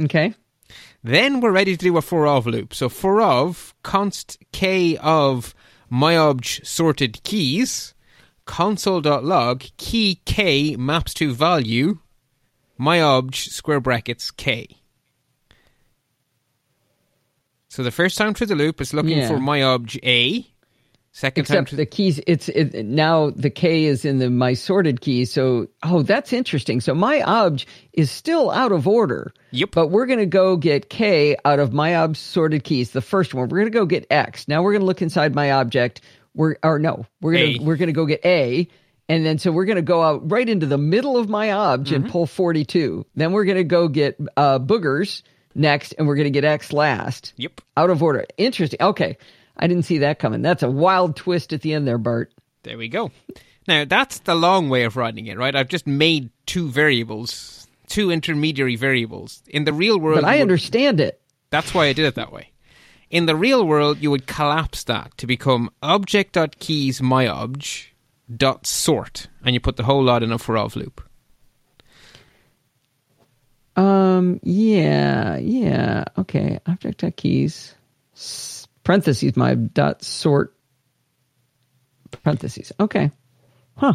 okay,
Then we're ready to do a for of loop. So for of const k of myobj sorted keys console.log key k maps to value myobj square brackets k. So the first time through the loop is looking
Yeah.
for myobj a. Second time
except
through
the keys. It's it, now the K is in the my sorted key. So oh, that's interesting. So my obj is still out of order.
Yep.
But we're going to go get K out of my obj sorted keys. The first one. We're going to go get X. Now we're going to look inside my object. We're or no, we're going
A.
to we're going to go get A, And then so we're going to go out right into the middle of my obj and pull 42. Then we're going to go get uh, boogers next and we're going to get X last.
Yep.
Out of order. Interesting. Okay. I didn't see that coming. That's a wild twist at the end there, Bart.
There we go. Now, that's the long way of writing it, right? I've just made two variables, two intermediary variables. In the real world,
But I
you would-
understand it.
That's why I did it that way. In the real world, you would collapse that to become object.keys myobj dot sort, and you put the whole lot in a for of loop.
Um, yeah, yeah. Okay. Object dot keys, parentheses, my dot sort, parentheses. Okay. Huh.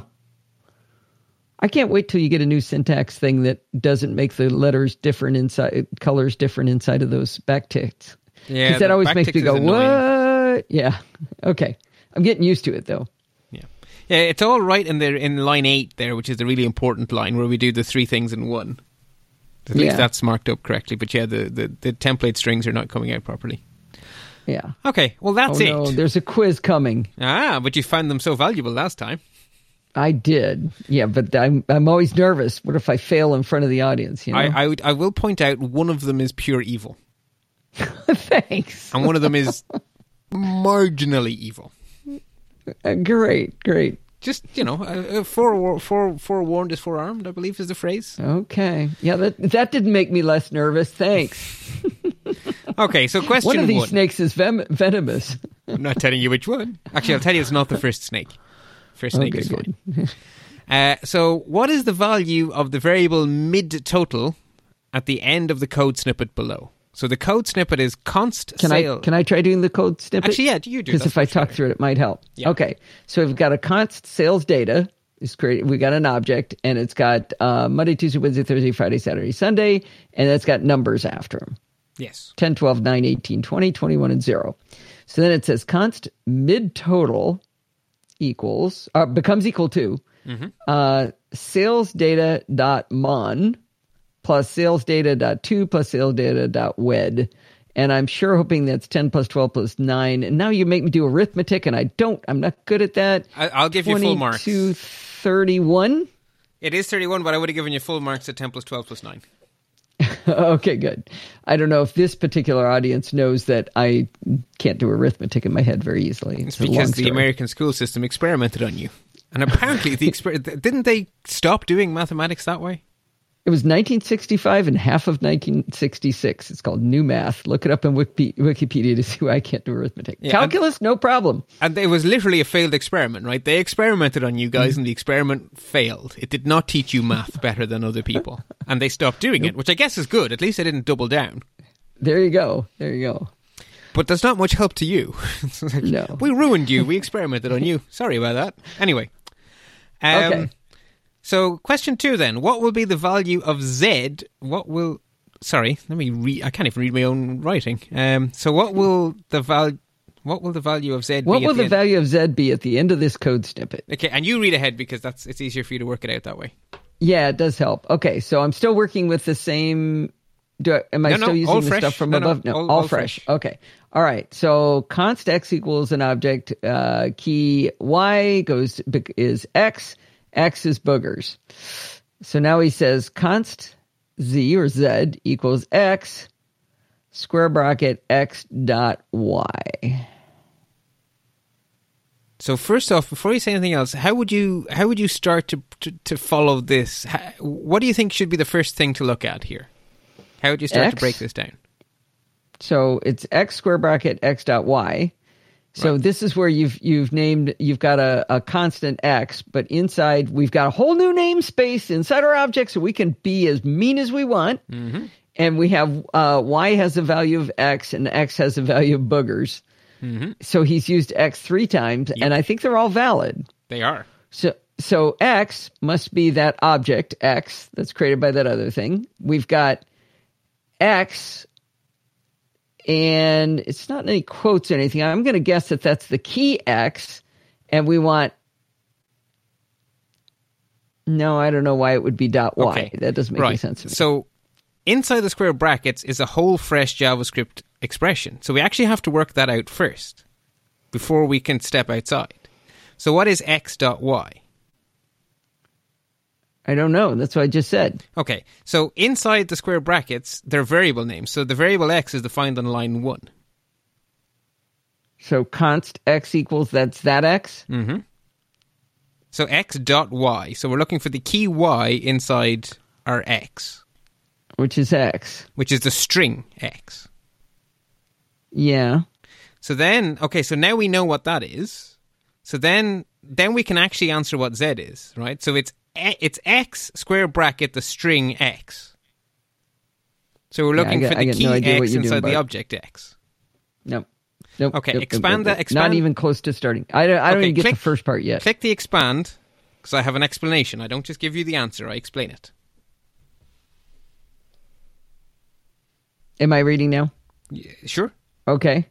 I can't wait till you get a new syntax thing that doesn't make the letters different inside, colors different inside of those backticks.
Yeah,
Because that always makes me go, what? Yeah. Okay. I'm getting used to it though.
Yeah, yeah. It's all right in there in line eight there, which is the really important line where we do the three things in one. At least
Yeah.
that's marked up correctly. But yeah, the, the, the template strings are not coming out properly.
Yeah.
Okay, well that's
oh
it.
no, there's a quiz coming.
ah, but you found them so valuable last time.
I did. Yeah, but I'm I'm always nervous. What if I fail in front of the audience? You know.
I I, would, I will point out one of them is pure evil,
Thanks.
and one of them is marginally evil.
Uh, great, great.
Just you know, uh, uh, fore, fore, forewarned is forearmed. I believe is the phrase.
Okay. Yeah, that that didn't make me less nervous. Thanks.
Okay, so question
One of these
one.
snakes is ven- venomous.
I'm not telling you which one. Actually, I'll tell you it's not the first snake. First snake
Okay,
is
good.
fine. Uh, so, what is the value of the variable mid total at the end of the code snippet below? So the code snippet is const
Can
sale.
I can I try doing the code snippet?
Actually, yeah, you do.
Because if I talk
better.
through it, it might help.
Yeah.
Okay. So we've got a const sales data. Is created. We got an object, and it's got uh, Monday, Tuesday, Wednesday, Thursday, Friday, Saturday, Sunday, and it's got numbers after them.
Yes.
10, 12, 9, 18, 20, 21, and 0. So then it says const mid total equals, uh, becomes equal to uh, sales data dot mon plus sales data dot two plus sales data dot wed. And I'm sure hoping that's 10 plus 12 plus 9. And now you make me do arithmetic, and I don't. I'm not good at that.
I, I'll give you full marks.
22, 31.
It is 31, but I would have given you full marks at 10 plus 12 plus 9.
okay, good. I don't know if this particular audience knows that I can't do arithmetic in my head very easily.
It's
long
because the. American school system experimented on you. And apparently, the exper- didn't they stop doing mathematics that way?
It was 1965 and half of 1966. It's called New Math. Look it up in Wikipedia to see why I can't do arithmetic.
Yeah,
Calculus, no problem.
And it was literally a failed experiment, right? They experimented on you guys, and the experiment failed. It did not teach you math better than other people, and they stopped doing it, which I guess is good. At least they didn't double down.
There you go. There you go.
But there's not much help to you. Like,
No.
we ruined you. We experimented on you. Sorry about that. Anyway, um,
Okay.
So, question two then: What will be the value of z? What will? Sorry, let me read. I can't even read my own writing. Um, so, what will the val? What will the value of z?
What
be
will
at
the
end?
value of Z be at the end of this code snippet?
Okay, and you read ahead because that's it's easier for you to work it out that way.
Yeah, it does help. Okay, so I'm still working with the same. Do I, am I
No, no,
still using the
fresh.
stuff from
No, no,
above?
all-
all,
all
fresh.
fresh.
Okay. All right. So const x equals an object. Uh, key y goes is x. X is boogers. So now he says const z or z equals x square bracket x dot y.
So first off, before you say anything else, how would you how would you start to to, to follow this? How, what do you think should be the first thing to look at here? How would you start to break this down?
So it's x square bracket x dot y. So this is where you've you've named you've got a, a constant x, but inside we've got a whole new namespace inside our object, so we can be as mean as we want. And we have uh, y has a value of x, and x has a value of boogers. So he's used x three times, and I think they're all valid.
They are.
So so x must be that object x that's created by that other thing. We've got x and it's not any quotes or anything. I'm going to guess that that's the key x and we want No, I don't know why it would be dot y.
Okay.
That doesn't make
right.
any sense to me.
So inside the square brackets is a whole fresh JavaScript expression. So we actually have to work that out first before we can step outside. So what is x dot y?
I don't know. That's what I just said.
Okay, so inside the square brackets, they're variable names. So the variable x is defined on line one.
So const x equals that's that x.
Mm-hmm. So x dot y. So we're looking for the key y inside our x,
which is x,
which is the string x.
Yeah.
So then, okay, so now we know what that is. So then, then we can actually answer what z is, right? So it's it's x square bracket the string x. So we're looking
yeah,
for the key
no
x inside the object x.
Nope. Nope.
Okay,
nope,
expand
nope,
that.
nope.
Expand.
Not even close to starting. I don't, I don't
Okay,
even get
click-
the first part yet.
Click the expand because I have an explanation. I don't just give you the answer. I explain it.
Am I reading now?
Yeah, sure.
Okay.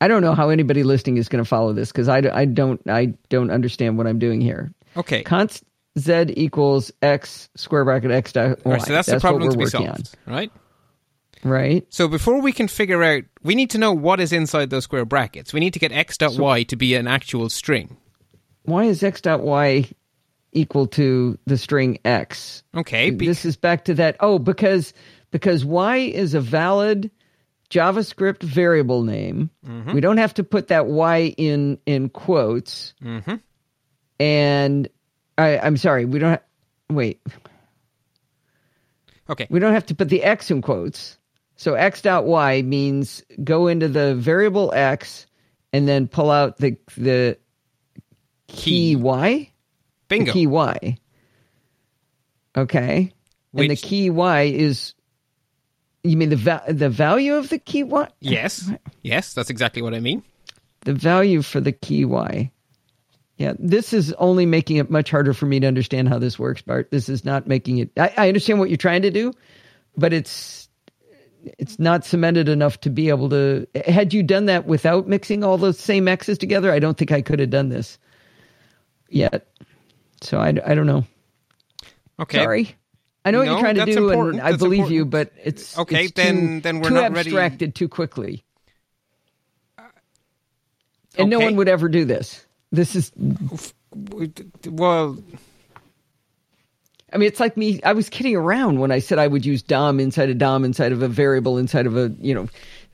I don't know how anybody listening is going to follow this because I, I don't I don't understand what I'm doing here.
Okay.
Const z equals x square bracket x dot oh, y.
Right, so that's, the problem to be solved, right?
on, right?
So before we can figure out, we need to know what is inside those square brackets. We need to get x dot y to be an actual string.
Why is x dot y equal to the string x?
Okay. be-
this is back to that. Oh, because because y is a valid JavaScript variable name.
Mm-hmm.
We don't have to put that y in in quotes.
Mhm.
And I, I'm sorry, we don't. Ha- wait,
okay.
we don't have to put the x in quotes. So x dot y means go into the variable x and then pull out the the key,
Key.
y.
Bingo.
The key y. Okay. And the key y is you mean the va- the value of the key y?
Yes. Yes, that's exactly what I mean.
The value for the key y. Yeah, this is only making it much harder for me to understand how this works, Bart. This is not making it I, I understand what you're trying to do, but it's it's not cemented enough to be able to had you done that without mixing all those same x's together, I don't think I could have done this yet. So I, I don't know.
Okay.
Sorry. I know what
No,
you're trying to do,
important.
and I
That's
believe you, but it's
Okay,
it's
then-
too,
then we're
too
not ready-
abstracted too quickly, and no one would ever do this. This is,
Well,
I mean, it's like me. I was kidding around when I said I would use DOM inside a DOM inside of a variable inside of a you know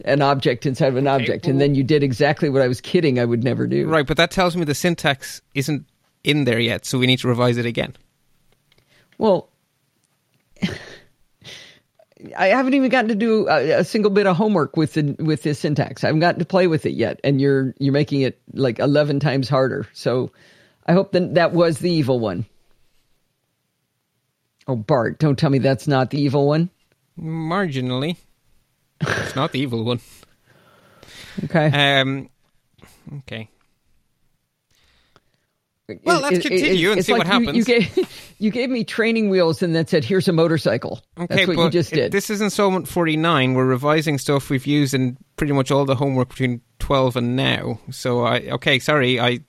an object inside of an object, and then you did exactly what I was kidding I would never do.
right, but that tells me the syntax isn't in there yet, so we need to revise it again.
Well, I haven't even gotten to do a, a single bit of homework with the with this syntax. I haven't gotten to play with it yet, and you're you're making it like eleven times harder. So, I hope that that was the evil one. Oh, Bart, don't tell me that's not the evil one.
Marginally. it's not the evil one.
Okay.
Um, okay. Well, let's
It- it-
continue and
it's
see what
like you-
happens.
You gave, you gave me training wheels and then said, "Here's a motorcycle."
Okay,
that's what you just
it-
did.
This is installment 49. We're revising stuff we've used in pretty much all the homework between 12 and now. So, I okay, sorry. I.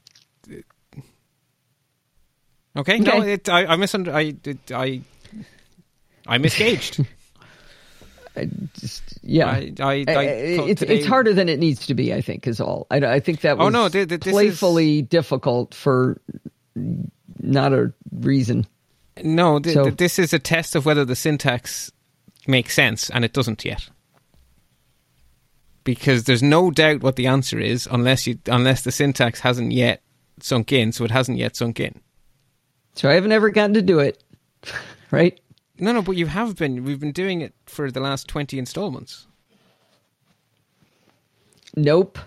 Okay, no,
Okay.
it, I, I misunder. I, it, I, I misgauged.
I just, yeah.
I, I, I,
uh,
I-
it's
today-
it's harder than it needs to be. I think is all. I, I think that
Oh, no, th- th- this is-
playfully difficult for not a reason.
No, th-
So-
th- this is a test of whether the syntax makes sense, and it doesn't yet. Because there's no doubt what the answer is, unless you unless the syntax hasn't yet sunk in. So it hasn't yet sunk in.
So I haven't ever gotten to do it. Right?
No, no, but you have been. We've been doing it for the last twenty installments.
Nope.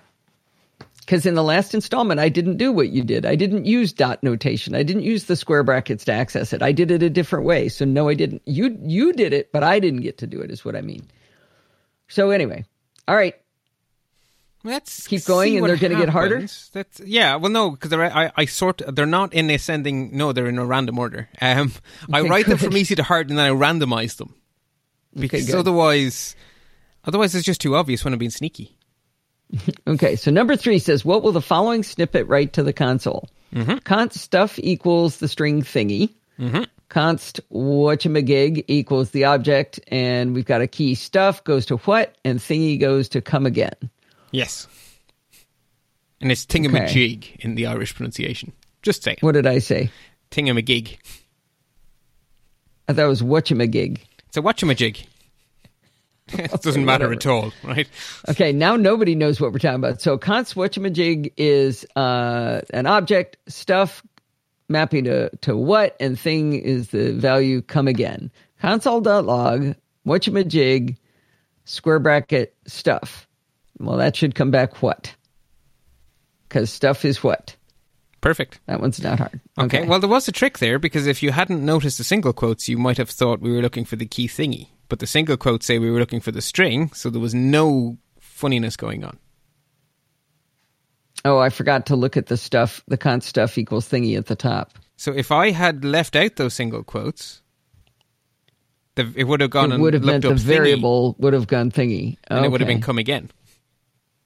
Because in the last installment, I didn't do what you did. I didn't use dot notation. I didn't use the square brackets to access it. I did it a different way. So no, I didn't. You you did it, but I didn't get to do it. Is what I mean. So anyway, all right.
Let's
Keep going and they're gonna get harder?
That's yeah. Well, no, because I, I sort they're not in ascending. No, they're in a random order. Um, I
Okay,
write them from easy to hard, and then I randomize them because
good.
otherwise, otherwise it's just too obvious when I'm being sneaky.
Okay, so number three says, "What will the following snippet write to the console?" Const stuff equals the string thingy. Const whatchamagig equals the object, and we've got a key. Stuff goes to what, and thingy goes to come again.
Yes. And it's thingamajig in the Irish pronunciation. Just saying.
What did I say?
thingamagig.
I thought it was whatchamagig.
It's a whatchamajig. it doesn't matter at all, right?
Okay, now nobody knows what we're talking about. So const whatchamajig is uh, an object, stuff mapping to, to what, and thing is the value come again. Console.log, whatchamajig, square bracket, stuff. Well, that should come back what? Because stuff is what?
Perfect.
That one's not hard.
Okay. Well, there was a trick there because if you hadn't noticed the single quotes, you might have thought we were looking for the key thingy. But the single quotes say we were looking for the string, so there was no funniness going on.
Oh, I forgot to look at the stuff, the const stuff equals thingy at the top.
So if I had left out those single quotes, the, it would have gone
It
and
would have
looked
meant the
thingy,
variable would have gone thingy.
and it would have been come again.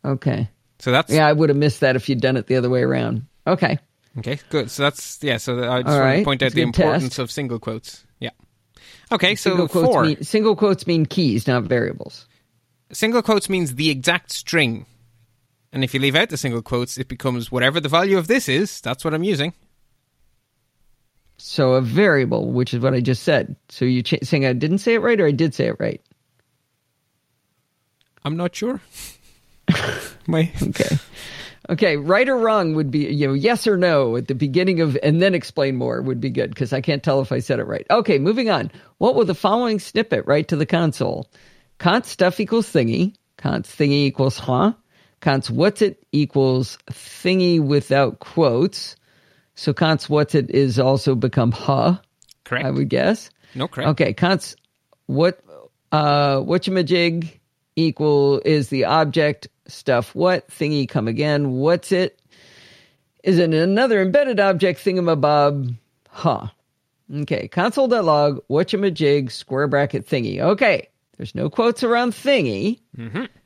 Okay.
So that's
Yeah, I would have missed that if you'd done it the other way around. Okay.
okay. Good. So that's yeah. So I just
All
want
right.
to point out the importance
test.
of single quotes. Yeah. Okay. So
Single quotes
four
mean single quotes mean keys, not variables.
single quotes means the exact string, and if you leave out the single quotes, it becomes whatever the value of this is. That's what I'm using.
So a variable, which is what I just said. So you ch- saying I didn't say it right or I did say it right?
I'm not sure. My
Okay. Okay, right or wrong would be, you know, yes or no at the beginning of, and then explain more would be good because I can't tell if I said it right. Okay, moving on. What will the following snippet write to the console? Const stuff equals thingy. Const thingy equals huh. Const what's it equals thingy without quotes. So const what's it is also become huh,
correct.
I would guess.
no correct.
Okay, const what uh whatchamajig equal is the object. Stuff what? Thingy come again. What's it? Is it another embedded object? Thingamabob. Huh. Okay console.log whatchamajig square bracket thingy. Okay there's no quotes around thingy.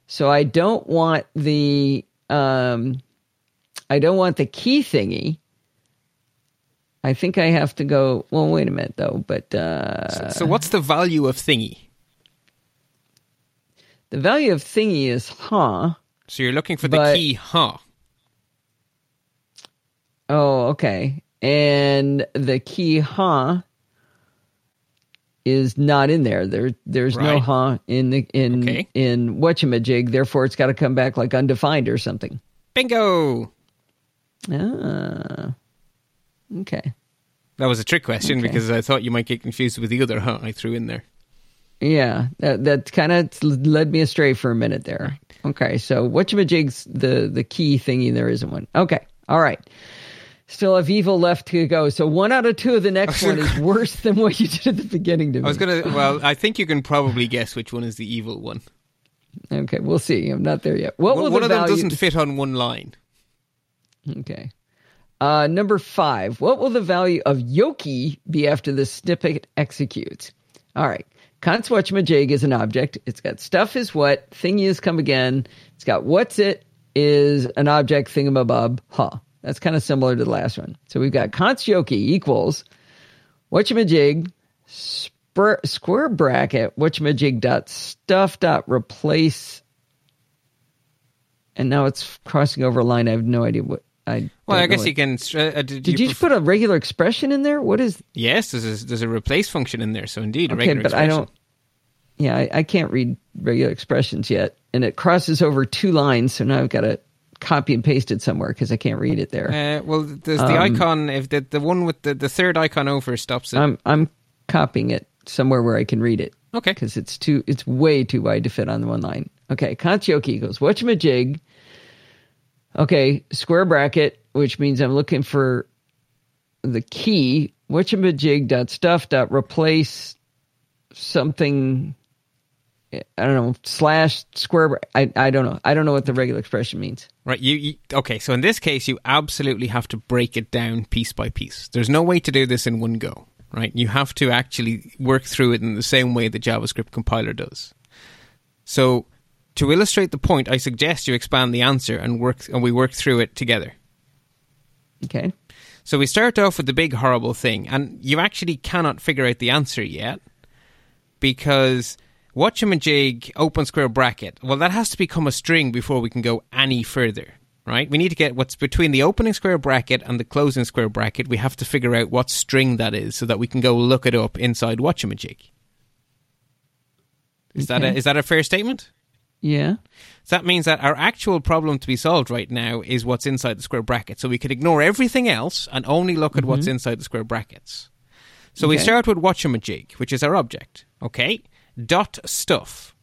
So i don't want the um i don't want the key thingy. I think i have to go well wait a minute though but uh
so what's the value of thingy?
The value of thingy is huh.
So you're looking for the key, huh?
Oh, okay. And the key huh is not in there. There there's no
Right.
huh in the in
Okay.
in whatchamajig, therefore it's gotta come back like undefined or something.
Bingo.
Ah. Okay.
That was a trick question
Okay.
because I thought you might get confused with the other huh I threw in there.
Yeah, that that kind of led me astray for a minute there. Okay, so whatchamajig's the the key thingy. There isn't one. Okay, all right. Still have evil left to go. So one out of two of the next one is worse than what you did at the beginning to me.
I was gonna. Well, I think you can probably guess which one is the evil one.
Okay, we'll see. I'm not there yet. What will
One,
the
one of them doesn't fit on one line.
Okay. Uh, number five. What will the value of Yoki be after the snippet executes? All right. Const whatchamajig is an object. It's got stuff is what, thingy is come again. It's got what's it is an object thingamabob, huh. That's kind of similar to the last one. So we've got const Yoki equals whatchamajig spur, square bracket whatchamajig dot stuff dot replace and now it's crossing over a line. I have no idea what I.
Well, I guess
know
you can. str- Uh, did,
Did you,
pref-
put a regular expression in there? What is?
Yes, there's a, there's a replace function in there. So indeed, a
Okay,
regular
but I
expression.
don't. Yeah, I, I can't read regular expressions yet, and it crosses over two lines. So now I've got to copy and paste it somewhere because I can't read it there.
Uh, well, there's the
Um,
icon. If the the one with the, the third icon over stops it.
I'm I'm copying it somewhere where I can read it.
Okay.
because it's too it's way too wide to fit on the one line. Okay, Const Yoki goes whatchamajig. Okay, square bracket, which means I'm looking for the key whatchamajig dot stuff dot replace something. I don't know slash square. I I don't know. I don't know what the regular expression means.
Right. You, you okay? So in this case, you absolutely have to break it down piece by piece. There's no way to do this in one go. Right. You have to actually work through it in the same way the JavaScript compiler does. So to illustrate the point, I suggest you expand the answer and work and we work through it together.
Okay.
So we start off with the big horrible thing, and you actually cannot figure out the answer yet because whatchamajig open square bracket. Well, that has to become a string before we can go any further. right? We need to get what's between the opening square bracket and the closing square bracket. We have to figure out what string that is so that we can go look it up inside Watchamajig. Is that a, is that a fair statement?
Yeah.
So that means that our actual problem to be solved right now is what's inside the square bracket. So we could ignore everything else and only look at what's inside the square brackets. So we start with watchamajig, which is our object. Okay. Dot stuff.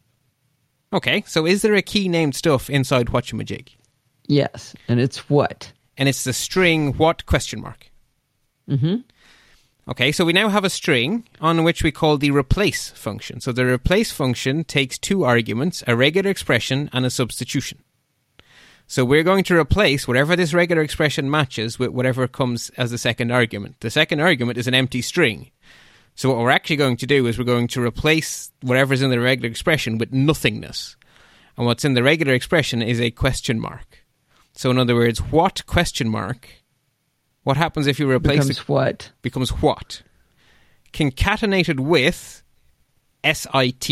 Okay. So is there a key named stuff inside watchamajig?
Yes. And it's what?
And it's the string what question mark.
Mm-hmm.
Okay, so we now have a string on which we call the replace function. So the replace function takes two arguments, a regular expression and a substitution. So we're going to replace whatever this regular expression matches with whatever comes as the second argument. The second argument is an empty string. So what we're actually going to do is we're going to replace whatever's in the regular expression with nothingness. And what's in the regular expression is a question mark. So in other words, what question mark? What happens if you replace
Becomes
a
what?
becomes what? Concatenated with SIT.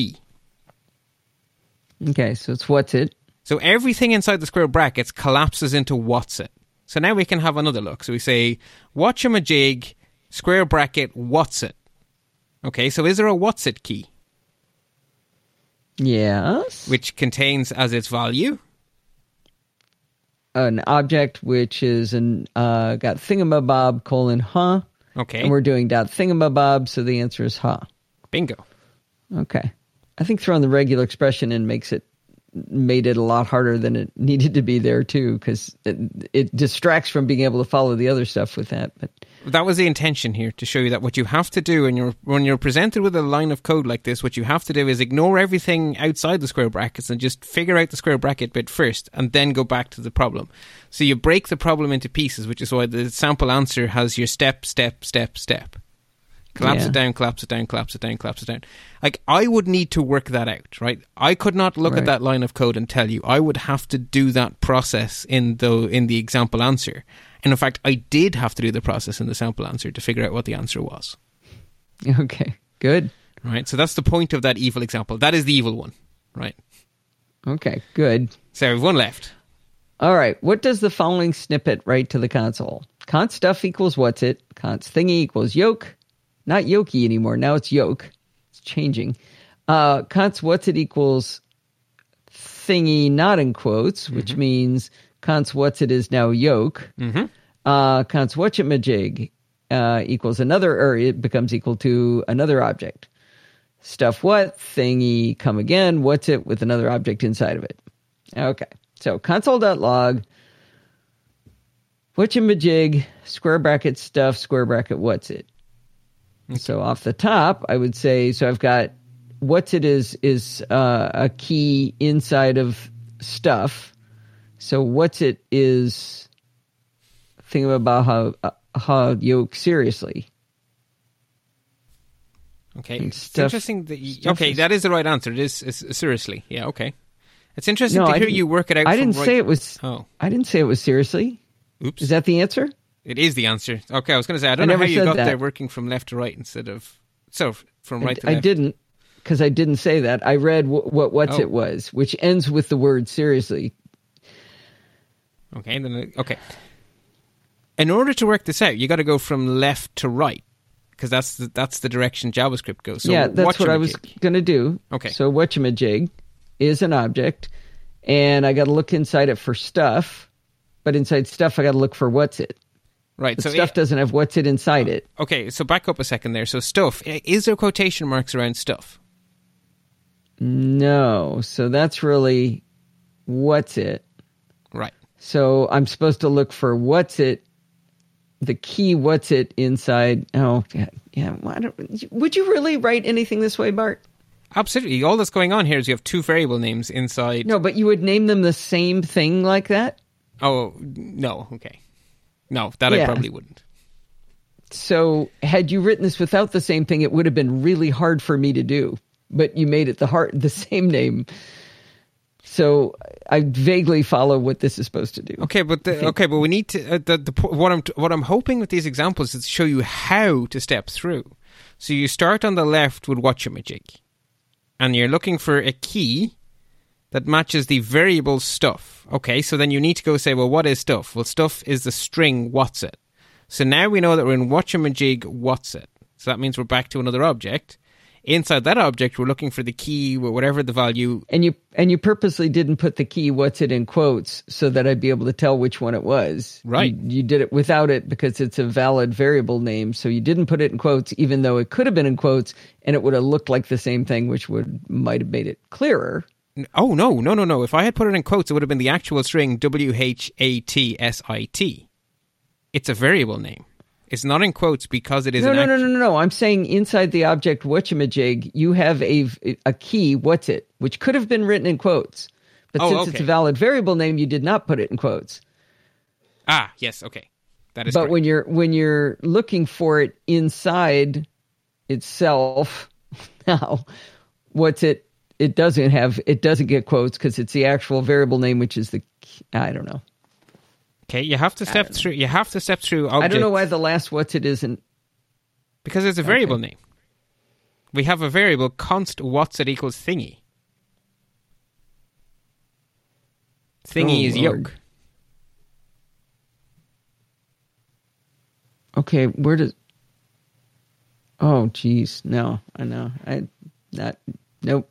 Okay. So it's what's it?
So everything inside the square brackets collapses into what's it. So now we can have another look. So we say, watchamajig, square bracket, what's it? Okay, so is there a what's it key,
Yes.
which contains as its value?
An object which is an uh, got thingamabob colon huh.
Okay,
And we're doing dot thingamabob, so the answer is huh.
bingo.
Okay. I think throwing the regular expression in makes it made it a lot harder than it needed to be there too, because it, it distracts from being able to follow the other stuff with that. But
That was the intention here to show you that what you have to do when you're when you're presented with a line of code like this, what you have to do is ignore everything outside the square brackets and just figure out the square bracket bit first, and then go back to the problem. So you break the problem into pieces, which is why the sample answer has your step, step, step, step. Collapse
Yeah.
it down, collapse it down, collapse it down, collapse it down. Like I would need to work that out, right? I could not look
Right.
at that line of code and tell you. I would have to do that process in the in the example answer. And in fact, I did have to do the process in the sample answer to figure out what the answer was.
okay, good.
Right? So that's the point of that evil example. That is the evil one. Right?
Okay, good.
So we have one left.
All right. What does the following snippet write to the console? Const stuff equals what's it. Const thingy equals yoke. Not yokey anymore. Now it's yoke. It's changing. Uh, const what's it equals thingy not in quotes, which means const what's it is now yoke.
Mhm.
Uh, whatchamajig uh, equals another, or it becomes equal to another object. Stuff what thingy come again. What's it with another object inside of it? Okay. So console.log, whatchamajig, square bracket stuff, square bracket what's it. So off the top, I would say, so I've got what's it is, is uh, a key inside of stuff. So what's it is thinking about how, uh, how yoke seriously.
Okay.
And
It's
stuff-
interesting that you, Okay, that is the right answer. It is, is seriously. Yeah, okay. It's interesting
No,
to
I
hear you work it out
I didn't
right-
say it was,
Oh,
I didn't say it was seriously.
oops.
Is that the answer?
It is the answer. Okay, I was going to say I
I
don't know
never
how you got
that.
there working from left to right instead of so from
I-
right to
I, didn't because I didn't say that. I read wh- what what's
Oh.
it was, which ends with the word seriously.
Okay, then uh, okay. In order to work this out, you got to go from left to right because that's the, that's the direction JavaScript goes. So
yeah, that's what I was going to do.
Okay.
So whatchamajig is an object, and I got to look inside it for stuff. But inside stuff, I got to look for what's it.
right.
But
So
stuff
it-
doesn't have what's it inside it.
Uh, okay, so back up a second there. So stuff is there quotation marks around stuff?
No, so that's really what's it. So I'm supposed to look for what's it, the key what's it inside. Oh, yeah. yeah why don't, would you really write anything this way, Bart?
Absolutely. All that's going on here is you have two variable names inside.
No, but you would name them the same thing like that?
Oh no. Okay. No, that I probably wouldn't.
So had you written this without the same thing, it would have been really hard for me to do. But you made it the heart the same name. So I vaguely follow what this is supposed to do.
Okay, but the, okay, but we need to. Uh, the, the what I'm what I'm hoping with these examples is to show you how to step through. So you start on the left with watchamajig, and you're looking for a key that matches the variable stuff. Okay, so then you need to go say, well, what is stuff? Well, stuff is the string what's it. So now we know that we're in whatchamajig what's it. So that means we're back to another object. Inside that object, we're looking for the key, or whatever the value.
And you and you purposely didn't put the key "what's it" in quotes so that I'd be able to tell which one it was.
Right.
You, you did it without it because it's a valid variable name. So you didn't put it in quotes, even though it could have been in quotes, and it would have looked like the same thing, which would might have made it clearer.
Oh no, no, no, no! If I had put it in quotes, it would have been the actual string W H A T S I T. It's a variable name. It's not in quotes because it is.
No, no, no, no, no, no. I'm saying inside the object whatchamajig, you have a a key. What's it? Which could have been written in quotes, but
Oh,
since
okay.
it's a valid variable name, you did not put it in quotes.
Ah, yes, okay, that is.
but
correct.
when you're when you're looking for it inside itself now what's it it doesn't have it doesn't get quotes because it's the actual variable name which is the i don't know
okay, you have to step uh, through. You have to step through. Objects
i don't know why the last what's it isn't
because it's a variable name. We have a variable const what's it equals thingy. Thingy
Oh,
is
Lord.
yoke.
okay where does oh geez no i know i not nope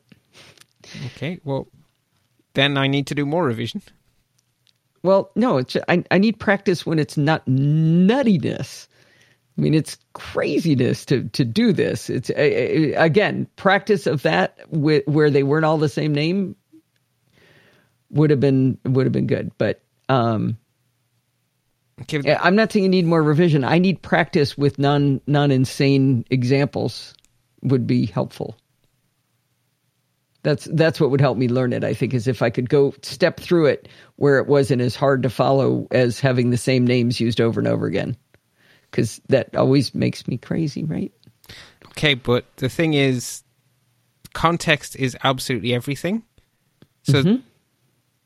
Okay, well, then I need to do more revision.
Well no it's i, I need practice when it's not nuttiness I mean, it's craziness to to do this. It's uh, again practice of that wh- where they weren't all the same name would have been would have been good. But um,
Okay,
I'm not saying you need more revision. I need practice with non non insane examples would be helpful. That's that's what would help me learn it. I think is if I could go step through it where it wasn't as hard to follow as having the same names used over and over again, because that always makes me crazy, right?
Okay, but the thing is, context is absolutely everything. So
Mm-hmm.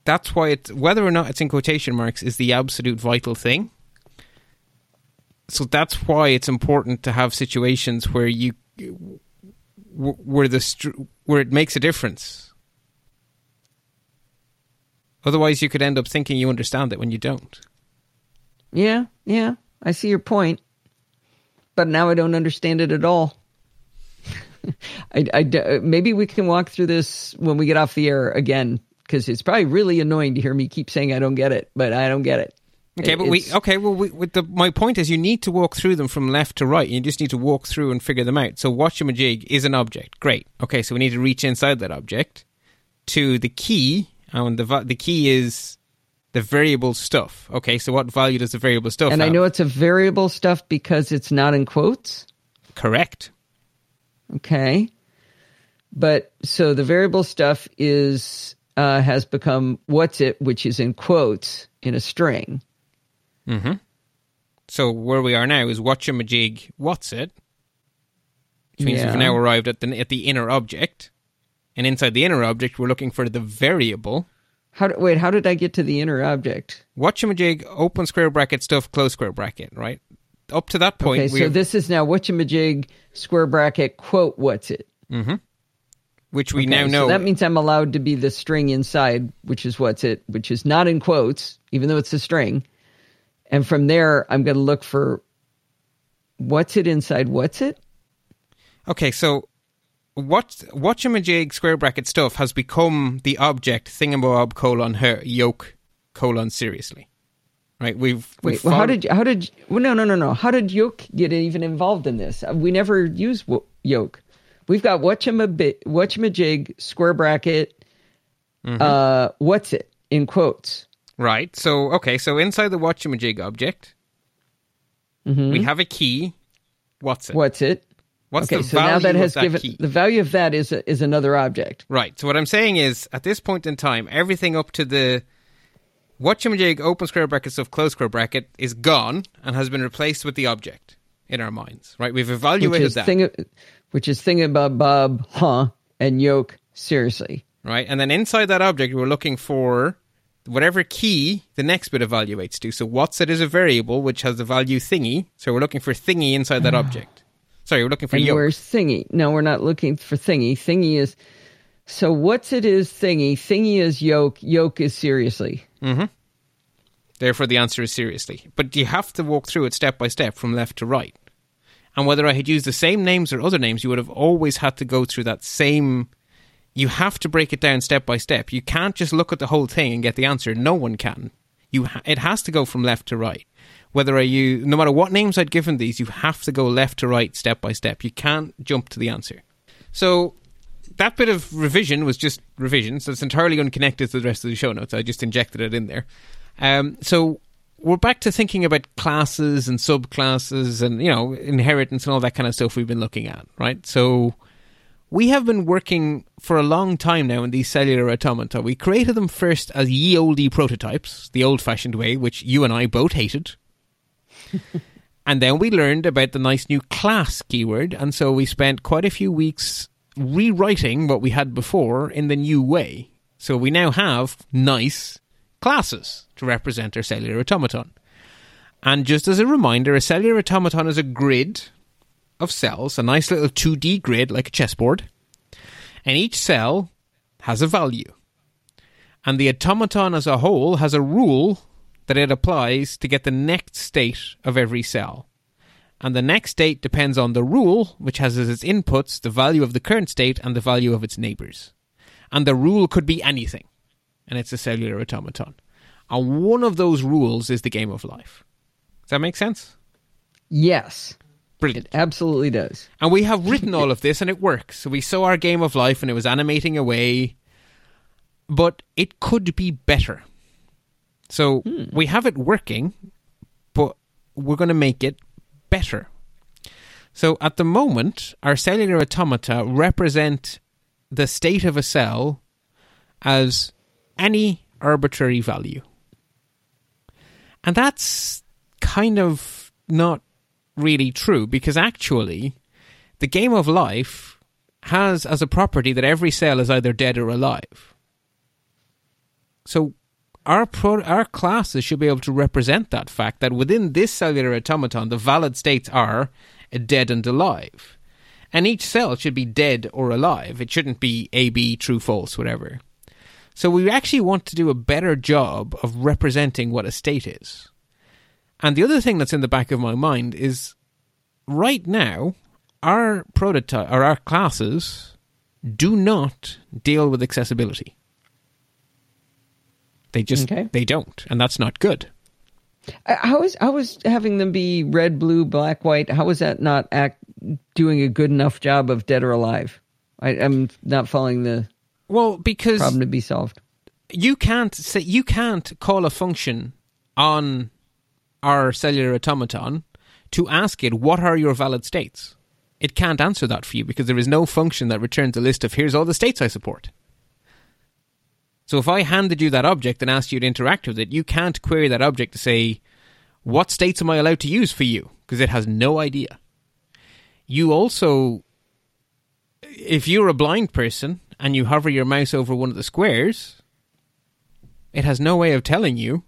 that's why it's whether or not it's in quotation marks is the absolute vital thing. So that's why it's important to have situations where you where the where it makes a difference. Otherwise, you could end up thinking you understand it when you don't.
Yeah, yeah, I see your point, but now I don't understand it at all. I, I, uh, maybe we can walk through this when we get off the air again because it's probably really annoying to hear me keep saying I don't get it, but I don't get it.
Okay,
It-
but we okay. Well, we, with the my point is, you need to walk through them from left to right. You just need to walk through and figure them out. So, watchamajig is an object. Great. Okay, so we need to reach inside that object to the key, and the the key is the variable stuff. Okay, so what value does the variable stuff
and I know it's a variable stuff because it's not in quotes.
Correct.
Okay. But so the variable stuff is uh, has become what's it, which is in quotes in a string.
So where we are now is watchamajig. What's it? Which means
Yeah.
we've now arrived at the at the inner object, and inside the inner object, we're looking for the variable.
How do, wait? How did I get to the inner object?
Watchamajig open square bracket stuff close square bracket. Right. Up to that point,
Okay,
we
so this is now whatchamajig square bracket quote what's it? Hmm.
which we
Okay,
now
so
know
that means I'm allowed to be the string inside, which is what's it, which is not in quotes, even though it's a string. And from there, I'm going to look for what's it inside what's it.
Okay, so what watchamajig square bracket stuff has become the object thingamabob colon her yoke colon seriously. Right? We've, we've
Wait, well, how did how did well, no no no no how did yoke get even involved in this? We never use wo- yoke. We've got whatchamajig, whatchamajig square bracket.
Mm-hmm.
Uh, what's it in quotes?
Right? So okay, so inside the watchamajig object, we have a key. What's it?
Mm-hmm. What's it?
What's
okay,
the
so
value
now that
of
has
that
given
key?
the value of that is is another object.
Right. So what I'm saying is, at this point in time, everything up to the watchamajig open square bracket stuff close square bracket is gone and has been replaced with the object in our minds. Right. We've
which
evaluated
is
that.
thing, which is thingamabob, huh, and yoke. Seriously,
right? And then inside that object, we're looking for whatever key the next bit evaluates to. So what's it is a variable which has the value thingy. So we're looking for thingy inside that ah. object. Sorry, we're looking for
and
yoke.
where's thingy? No, we're not looking for thingy. Thingy is So what's it is thingy? Thingy is yoke. Yoke is seriously. Mm-hmm.
Therefore, the answer is seriously. But you have to walk through it step by step from left to right. And whether I had used the same names or other names, you would have always had to go through that same. You have to break it down step by step. You can't just look at the whole thing and get the answer. No one can. You ha- it has to go from left to right. Whether use, no matter what names I'd given these, you have to go left to right, step by step. You can't jump to the answer. So that bit of revision was just revision, so it's entirely unconnected to the rest of the show notes. I just injected it in there. Um, so we're back to thinking about classes and subclasses and you know inheritance and all that kind of stuff we've been looking at, right? So we have been working for a long time now in these cellular automata. We created them first as ye olde prototypes, the old-fashioned way, which you and I both hated. and then we learned about the nice new class keyword, and so we spent quite a few weeks rewriting what we had before in the new way. So we now have nice classes to represent our cellular automaton. And just as a reminder, a cellular automaton is a grid of cells, a nice little 2D grid like a chessboard. And each cell has a value. And the automaton as a whole has a rule that it applies to get the next state of every cell. And the next state depends on the rule, which has as its inputs the value of the current state and the value of its neighbors. And the rule could be anything, and it's a cellular automaton. And one of those rules is the game of life. Does that make sense?
Yes,
Brilliant.
it absolutely does.
And we have written all of this and it works. So we saw our game of life and it was animating away. But it could be better. So hmm. we have it working, but we're going to make it better. So at the moment, our cellular automata represent the state of a cell as any arbitrary value. And that's kind of not really true because actually, the game of life has as a property that every cell is either dead or alive. So our pro- our classes should be able to represent that fact that within this cellular automaton, the valid states are dead and alive. And each cell should be dead or alive. It shouldn't be A, B, true, false, whatever. So we actually want to do a better job of representing what a state is. And the other thing that's in the back of my mind is right now, our prototype or our classes do not deal with accessibility. They just
Okay.
they don't, and that's not good.
Uh, How is how is having them be red, blue, black, white? How is that not act doing a good enough job of dead or alive? I, I'm not following the
Well, because
problem to be solved.
you can't say you can't call a function on our cellular automaton to ask it what are your valid states. It can't answer that for you because there is no function that returns a list of here's all the states I support. So if I handed you that object and asked you to interact with it, you can't query that object to say what states am I allowed to use for you because it has no idea. You also if you're a blind person and you hover your mouse over one of the squares, it has no way of telling you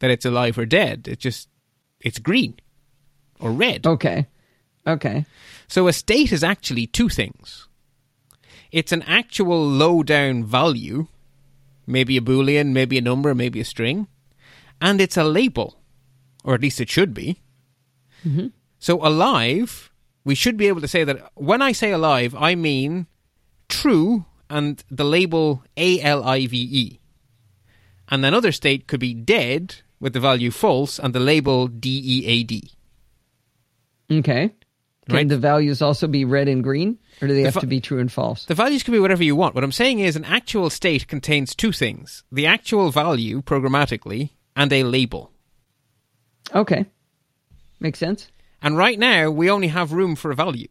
that it's alive or dead. It just it's green or red.
Okay, okay,
So a state is actually two things. It's an actual low down value, maybe a boolean, maybe a number, maybe a string, and it's a label, or at least it should be. Mm-hmm. So alive, we should be able to say that when I say alive, I mean true and the label A L I V E. And another state could be dead with the value false and the label D E A D.
okay. Can
Right.
the values also be red and green, or do they have
va-
to be true and false?
The values can be whatever you want. What I'm saying is an actual state contains two things the actual value programmatically and a label.
Okay, makes sense.
And right now, we only have room for a value.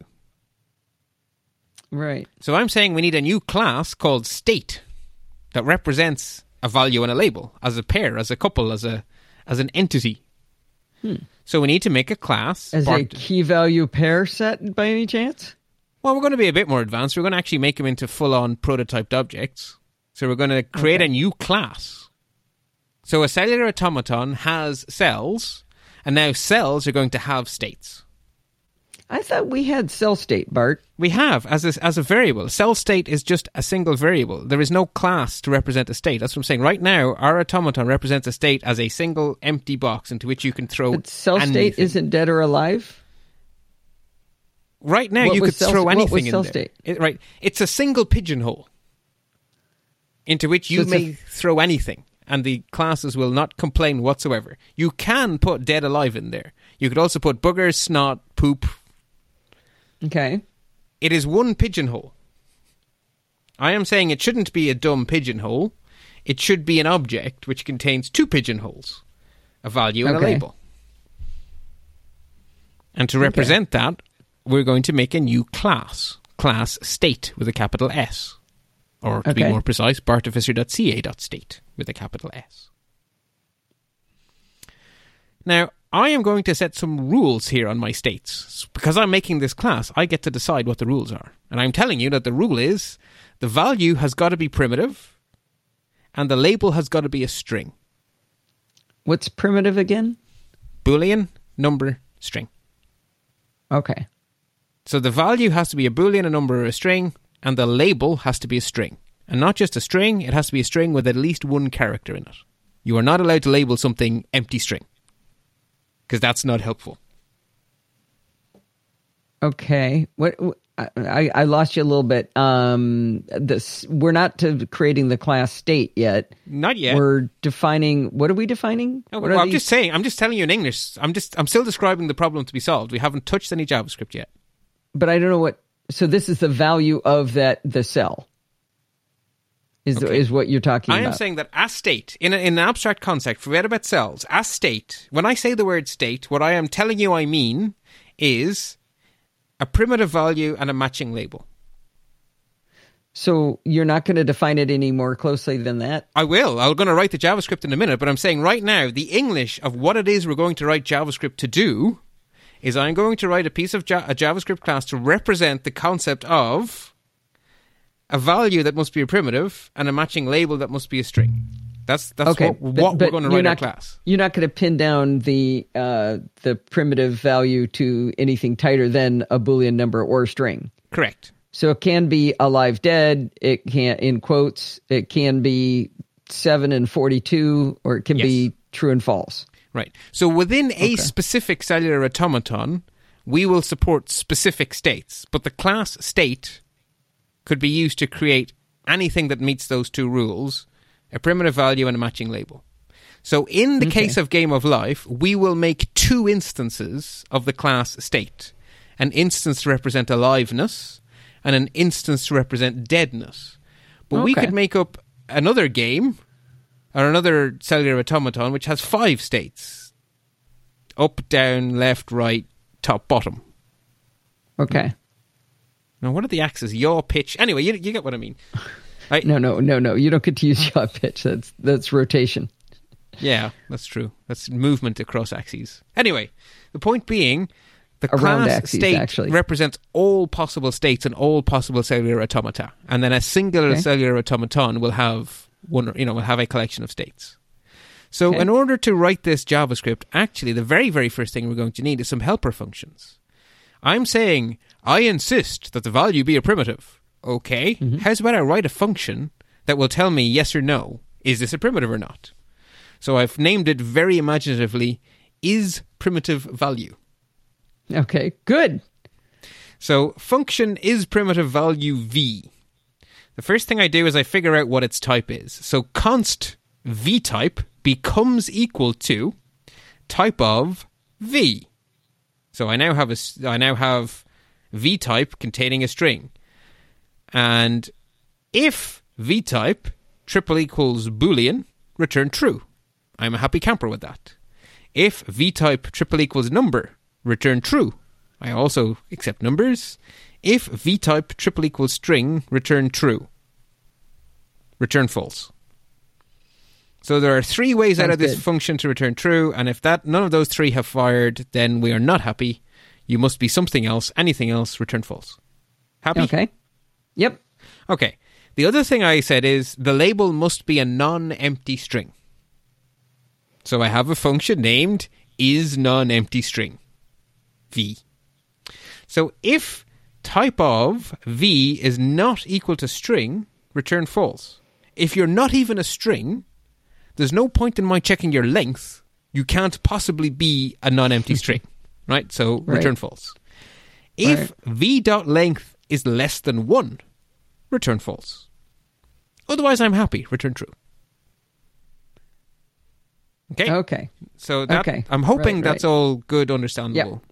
Right.
So I'm saying we need a new class called state that represents a value and a label as a pair, as a couple, as a as an entity. Hmm. So we need to make a class.
As a key value pair set, by any chance?
well, we're going to be a bit more advanced. We're going to actually make them into full-on prototyped objects. So we're going to create
Okay.
a new class. So a cellular automaton has cells, and now cells are going to have states.
I thought we had cell state, Bart.
We have as a, as a variable. Cell state is just a single variable. There is no class to represent a state. That's what I'm saying. Right now, our automaton represents a state as a single empty box into which you can throw.
But cell
anything.
state isn't dead or alive.
Right now,
What
you could
cell-
throw anything in there.
state?
It- right, it's a single pigeonhole into which you
a
may
f-
throw anything, and the classes will not complain whatsoever. You can put dead alive in there. You could also put boogers, snot, poop.
Okay.
It is one pigeonhole. I am saying it shouldn't be a dumb pigeonhole. It should be an object which contains two pigeonholes, a value and a label. And to represent that, we're going to make a new class, class state with a capital S. Or to be more precise, bartificer.ca.state with a capital S. Now, I am going to set some rules here on my states. Because I'm making this class, I get to decide what the rules are. And I'm telling you that the rule is the value has got to be primitive and the label has got to be a string.
What's primitive again?
Boolean, number, string.
Okay.
So the value has to be a boolean, a number, or a string, and the label has to be a string. And not just a string, it has to be a string with at least one character in it. You are not allowed to label something empty string. Because that's not helpful.
Okay. What? wh- I, I lost you a little bit. Um, this we're not to creating the class state yet.
Not yet.
We're defining. What are we defining?
No,
what
well, I'm
these-
just saying. I'm just telling you in English. I'm just. I'm still describing the problem to be solved. We haven't touched any JavaScript yet.
but I don't know what. So this is the value of that the cell. Is
Okay.
is what you're talking
I
about?
I am saying that as state, in, a, in an abstract concept, forget about cells, as state, when I say the word state, what I am telling you I mean is a primitive value and a matching label.
So you're not going to define it any more closely than that.
I will. I'm going to write the JavaScript in a minute, but I'm saying right now, the English of what it is we're going to write JavaScript to do is I'm going to write a piece of ja- a JavaScript class to represent the concept of a value that must be a primitive and a matching label that must be a string. That's that's
okay,
what,
but-
what
but
we're going to write
not,
class.
You're not going to pin down the uh, the primitive value to anything tighter than a boolean number or a string.
Correct.
So it can be alive dead. It can in quotes. It can be seven and forty two, or it can
Yes.
be true and false.
Right. So within a
Okay.
specific cellular automaton, we will support specific states, but the class state could be used to create anything that meets those two rules a primitive value and a matching label. So in the
Okay.
case of Game of Life, we will make two instances of the class state an instance to represent aliveness and an instance to represent deadness. But we could make up another game or another cellular automaton which has five states up, down, left, right, top, bottom.
Okay.
Now, what are the axes? Yaw pitch. Anyway, you, you get what I mean.
No, no, no, no. You don't get to use yaw pitch. That's that's rotation.
Yeah, that's true. That's movement across axes. Anyway, the point being, the
Around
class
axes,
state
actually.
represents all possible states and all possible cellular automata, and then a singular
Okay.
cellular automaton will have one. You know, will have a collection of states. So,
Okay.
in order to write this JavaScript, actually, the very, very first thing we're going to need is some helper functions. I'm saying I insist that the value be a primitive. Okay,
Mm-hmm.
how's about I write a function that will tell me yes or no? Is this a primitive or not? So I've named it very imaginatively is primitive value.
Okay, good.
So function is primitive value v. The first thing I do is I figure out what its type is. So const v type becomes equal to type of v. So I now have a I now have v type containing a string. And if v type triple equals boolean, return true. I'm a happy camper with that. If v type triple equals number, return true. I also accept numbers. If v type triple equals string, return true. Return false. So there are three ways out of this
good.
function to return true, and if that none of those three have fired, then we are not happy. You must be something else. Anything else, return false. Happy?
Okay. Yep.
Okay. The other thing I said is the label must be a non-empty string. So I have a function named is non-empty string v. So if type of v is not equal to string, return false. If you're not even a string, there's no point in my checking your length. You can't possibly be a non-empty string, right? So
Right.
return false. If v dot length is less than one, return false. Otherwise, I'm happy. Return true. Okay.
Okay.
So that,
Okay.
I'm hoping
Right,
that's
right.
all good, understandable.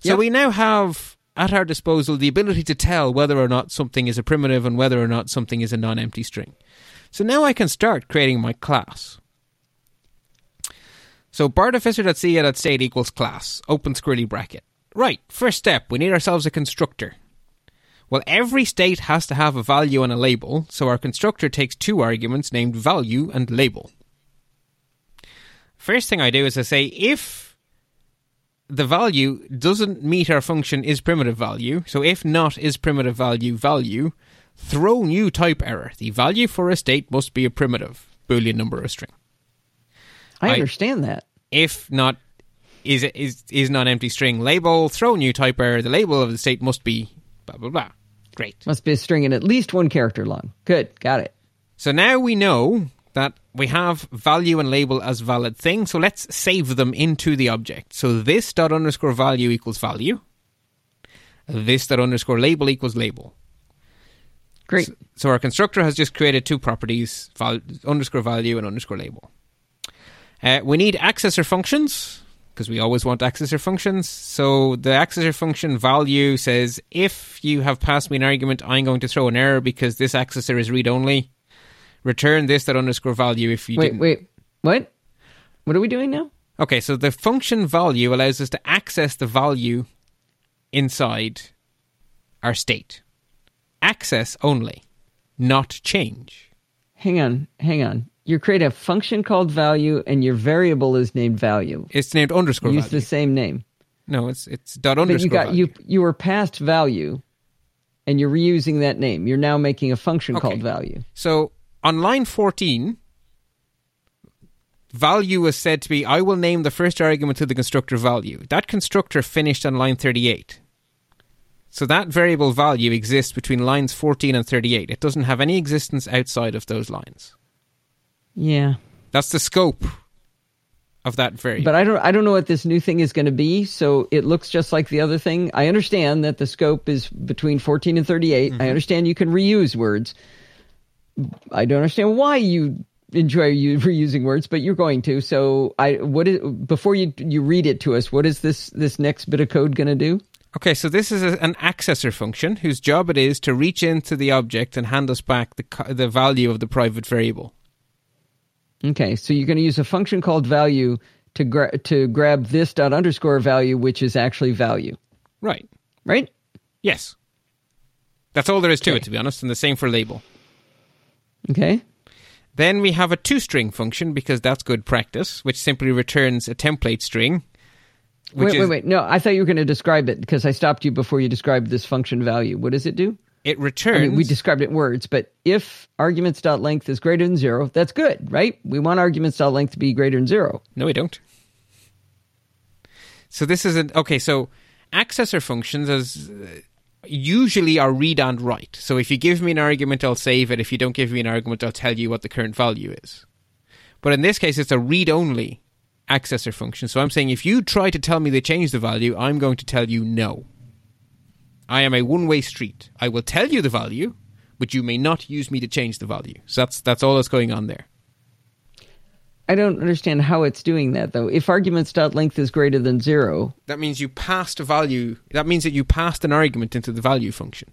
So
Yep.
we now have at our disposal the ability to tell whether or not something is a primitive and whether or not something is a non-empty string. So now I can start creating my class. So bartificer.ca.state equals class, open squirrely bracket. Right, first step, we need ourselves a constructor. Well, every state has to have a value and a label, so our constructor takes two arguments named value and label. First thing I do is I say if the value doesn't meet our function is primitive value, so if not is primitive value value, throw new type error. The value for a state must be a primitive boolean number or string.
I,
I-
understand that.
If not is is is non empty string label, throw new type error. The label of the state must be blah blah blah. Great.
Must be a string and at least one character long. Good. Got it.
So now we know that we have value and label as valid things. So let's save them into the object. So this dot underscore value equals value. This dot underscore label equals label.
Great.
So our constructor has just created two properties: val- underscore value and underscore label. Uh, we need accessor functions because we always want accessor functions. So the accessor function value says if you have passed me an argument, I'm going to throw an error because this accessor is read only. Return this that underscore value if you
wait,
didn't.
wait. What? What are we doing now?
Okay, so the function value allows us to access the value inside our state. Access only, not change.
Hang on. Hang on. You create a function called value and your variable is named value.
It's named underscore
Use
value.
the same name.
No, it's it's dot
But
underscore
you got
value.
you you were past value and you're reusing that name. You're now making a function
Okay.
called value.
So on line 14, value was said to be I will name the first argument to the constructor value. That constructor finished on line 38. So that variable value exists between lines 14 and 38. It doesn't have any existence outside of those lines.
Yeah.
That's the scope of that variable.
But I don't I don't know what this new thing is going to be, so it looks just like the other thing. I understand that the scope is between 14 and 38.
Mm-hmm.
I understand you can reuse words. I don't understand why you enjoy you reusing words, but you're going to. So I what is before you you read it to us, what is this this next bit of code going to do?
Okay, so this is a, an accessor function whose job it is to reach into the object and hand us back the the value of the private variable.
Okay, so you're going to use a function called value to gra- to grab this dot underscore value, which is actually value,
Right.
right?
Yes. That's all there is to
Okay.
it, to be honest, and the same for label.
Okay.
Then we have a two string function because that's good practice, which simply returns a template string. Which
Wait,
is,
wait, wait. No, I thought you were going to describe it because I stopped you before you described this function value. What does it do?
It
I
returns.
mean, we described it in words, but if arguments dot length is greater than zero, that's good, right? We want arguments dot length to be greater than zero.
No, we don't. So this is an okay. So accessor functions as uh, usually are read and write. So if you give me an argument, I'll save it. If you don't give me an argument, I'll tell you what the current value is. But in this case, it's a read only accessor function. So I'm saying if you try to tell me they changed the value, I'm going to tell you no. I am a one way street. I will tell you the value, but you may not use me to change the value. So that's that's all that's going on there.
I don't understand how it's doing that though. If arguments dot length is greater than zero,
That means you passed a value. That means that you passed an argument into the value function.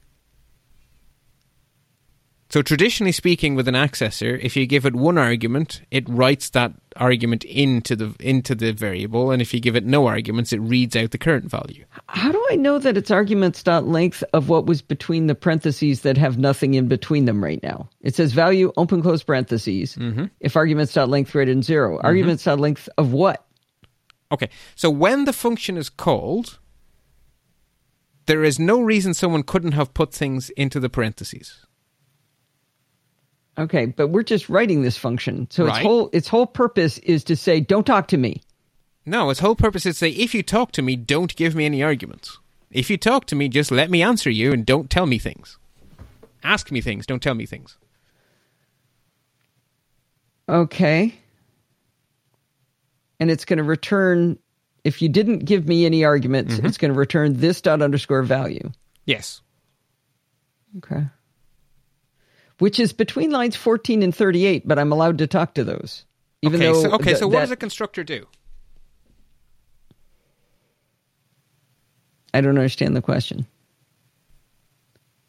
So traditionally speaking, with an accessor, if you give it one argument, it writes that argument into the into the variable, and if you give it no arguments, it reads out the current value.
how do I know that it's arguments dot length of what was between the parentheses that have nothing in between them right now? It says value open close parentheses. Mm-hmm. If arguments dot length greater than 0 mm-hmm. arguments dot length of what?
Okay, so when the function is called, there is no reason someone couldn't have put things into the parentheses.
Okay, but we're just writing this function. So its whole its whole purpose is to say don't talk to me.
No, its whole purpose is to say, if you talk to me, don't give me any arguments. If you talk to me, just let me answer you and don't tell me things. Ask me things, don't tell me things.
Okay. And it's going to return, if you didn't give me any arguments,
Mm-hmm.
it's going to return this dot underscore value.
Yes.
Okay. Which is between lines 14 and 38, but I'm allowed to talk to those. Even
okay,
though
so, okay,
th-
so what
that-
does a constructor do?
I don't understand the question.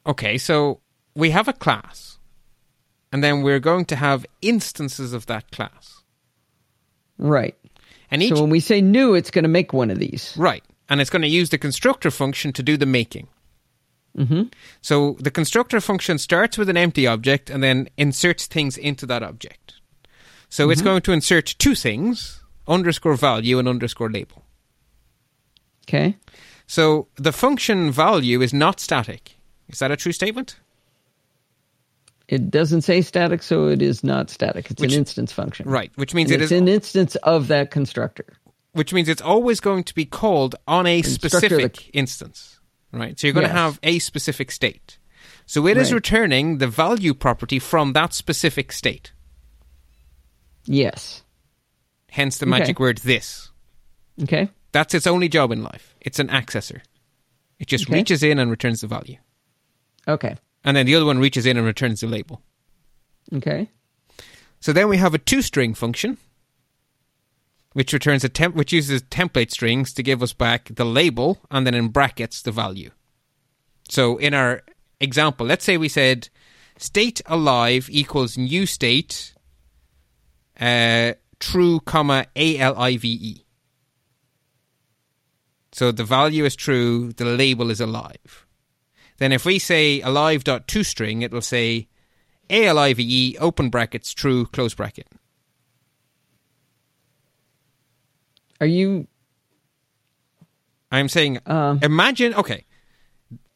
Okay, so we have a class, and then we're going to have instances of that class.
Right.
And each
So when we say new, it's going to make one of these.
Right. And it's going to use the constructor function to do the making.
Mm-hmm.
So the constructor function starts with an empty object and then inserts things into that object. So it's going to insert two things underscore value and underscore label.
Okay.
So the function value is not static. Is that a true statement?
It doesn't say static, so it is not static. It's
Which-
an instance function.
Right. Which means
And
it
it's
is
an instance of that constructor.
which means it's always going to be called on a specific
that-
instance. Right? So you're going
Yes.
to have a specific state. So it is
Right.
returning the value property from that specific state.
Yes.
Hence the
Okay.
magic word this.
Okay.
That's its only job in life. It's an accessor. It just
Okay.
reaches in and returns the value.
Okay.
And then the other one reaches in and returns the label.
Okay.
So then we have a two string function, which returns a temp, which uses template strings to give us back the label and then in brackets the value. So in our example, let's say we said state alive equals new state, uh, true, comma a l i v e. So the value is true, the label is alive. Then if we say alive.toString, it will say alive E, open brackets true close bracket.
Are you
I'm saying
Um.
imagine okay.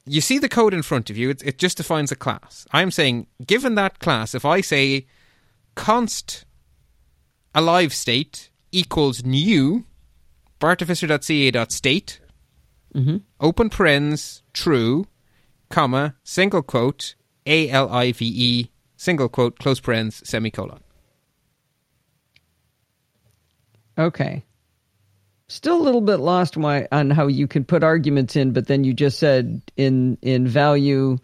You see the code in front of you, it, it just defines a class. I'm saying given that class, if I say const alive state equals new bartificer.ca.state
Mhm.
open parens true comma single quote a l i v e single quote close parens semicolon
okay? Still a little bit lost why on how you can put arguments in, but then you just said in in value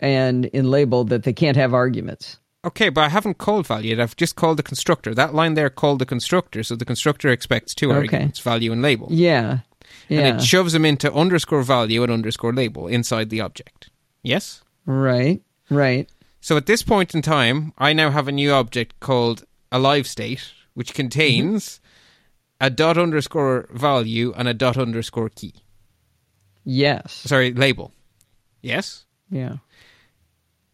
and in label that they can't have arguments.
Okay, but I haven't called value yet. I've just called the constructor. That line there called the constructor, so the constructor expects two
Okay.
arguments, value and label.
Yeah. Yeah.
And it shoves them into underscore value and underscore label inside the object. Yes?
right. Right.
So at this point in time, I now have a new object called a live state, which mm-hmm. contains a dot underscore value and a dot underscore key.
Yes.
Sorry, label. Yes?
Yeah.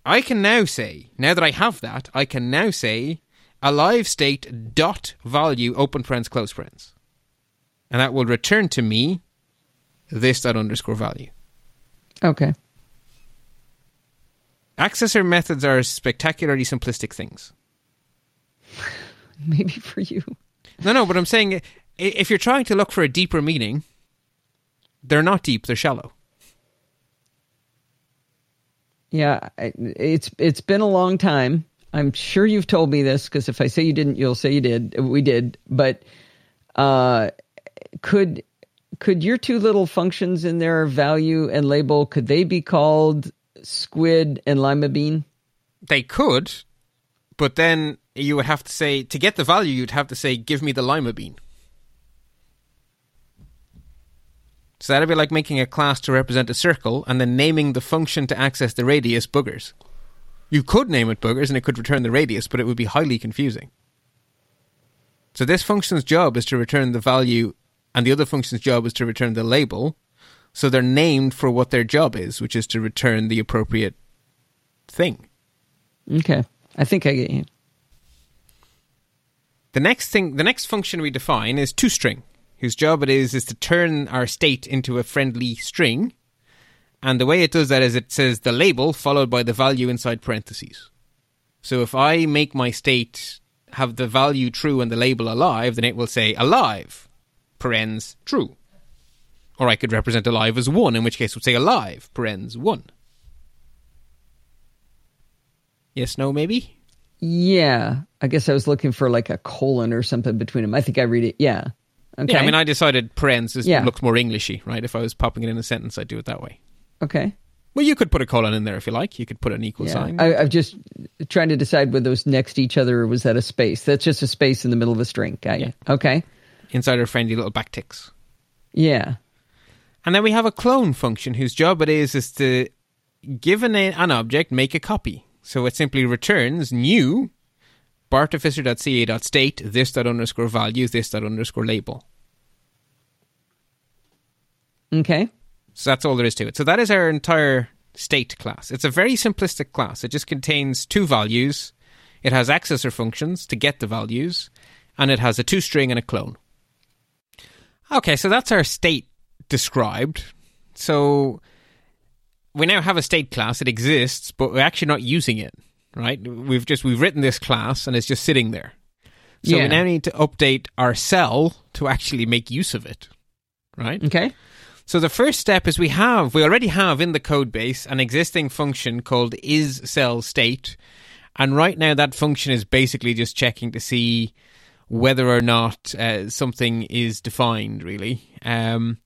I can now say, now that I have that, I can now say a live state dot value open parens close parens. And that will return to me this dot underscore value.
Okay.
Accessor methods are spectacularly simplistic things.
Maybe for you.
No, no, but I'm saying if you're trying to look for a deeper meaning, they're not deep, they're shallow.
Yeah, it's it's been a long time. I'm sure you've told me this because if I say you didn't, you'll say you did. We did, but uh, could could your two little functions in there, value and label, could they be called squid and lima bean?
They could, but then you would have to say, to get the value, you'd have to say, give me the lima bean. So that'd be like making a class to represent a circle and then naming the function to access the radius boogers. You could name it boogers and it could return the radius, but it would be highly confusing. So this function's job is to return the value, and the other function's job is to return the label. So they're named for what their job is, which is to return the appropriate thing.
Okay, I think I get you.
The next thing, the next function we define is toString, whose job it is is to turn our state into a friendly string. And the way it does that is it says the label followed by the value inside parentheses. So if I make my state have the value true and the label alive, then it will say alive, parens true. Or I could represent alive as 1, in which case we'd say alive, parens 1. Yes, no, maybe?
Yeah. I guess I was looking for like a colon or something between them. I think I read it. Yeah. Okay.
Yeah, I mean, I decided parens is,
Yeah.
looks more Englishy, right? If I was popping it in a sentence, I'd do it that way.
okay.
Well, you could put a colon in there if you like. You could put an equal
Yeah.
sign.
I, I'm just trying to decide whether those next to each other or was that a space. That's just a space in the middle of a string. Got you. Okay.
inside our friendly little backticks.
Yeah.
And then we have a clone function whose job it is is to give an, an object, make a copy. So it simply returns new bartificer.ca.state this dot underscore value this dot underscore label.
Okay.
So that's all there is to it. So that is our entire state class. It's a very simplistic class. It just contains two values. It has accessor functions to get the values, and it has a two string and a clone. Okay, so that's our state described. So we now have a state class. It exists, but we're actually not using it. Right? We've just we've written this class and it's just sitting there. So
Yeah.
we now need to update our cell to actually make use of it. Right?
Okay.
So the first step is we have we already have in the code base an existing function called is cell state, and right now that function is basically just checking to see whether or not uh, something is defined. Really, um,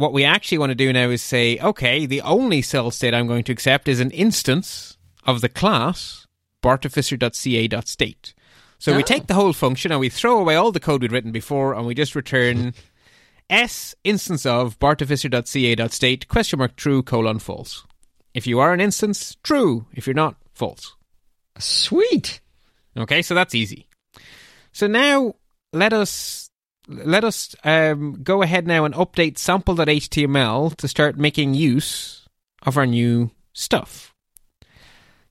what we actually want to do now is say, okay, the only cell state I'm going to accept is an instance of the class bartificer.ca.state. So we
Oh.
take the whole function and we throw away all the code we'd written before, and we just return S instance of bartificer.ca.state question mark true colon false. If you are an instance, true. If you're not, false.
Sweet.
Okay, so that's easy. So now let us let us um, go ahead now and update sample.html to start making use of our new stuff.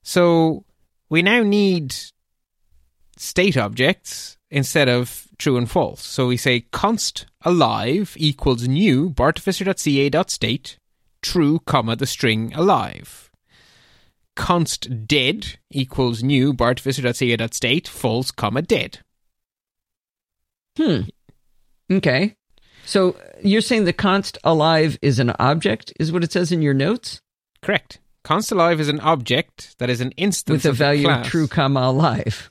So we now need state objects instead of true and false. So we say const alive equals new bartificer.ca.state true comma the string alive const dead equals new bartificer.ca.state false comma dead.
Hmm. Okay. So you're saying the const alive is an object, is what it says in your notes,
Correct. Const alive is an object that is an instance
with a value of true comma alive.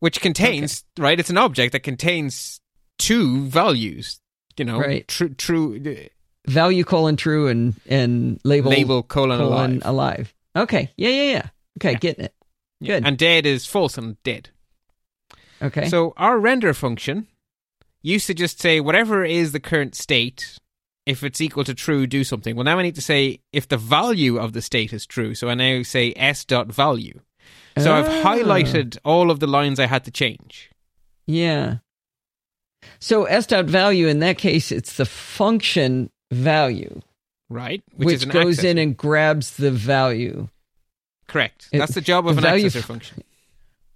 which contains right. It's an object that contains two values. You know,
Right.
True, true uh,
Value colon true and and label,
label colon,
colon
alive.
alive. Okay. Yeah. Yeah. Yeah. Okay.
Yeah.
Getting it.
Yeah.
Good.
And dead is false and dead.
Okay.
So our render function used to just say whatever is the current state, if it's equal to true, do something. Well, now I need to say if the value of the state is true. So I now say s dot value. So I've
Ah.
highlighted all of the lines I had to change.
Yeah. So s dot value in that case, it's the function value,
Right,
which,
is an
goes in and grabs the value.
correct. That's the job of
the
an accessor function.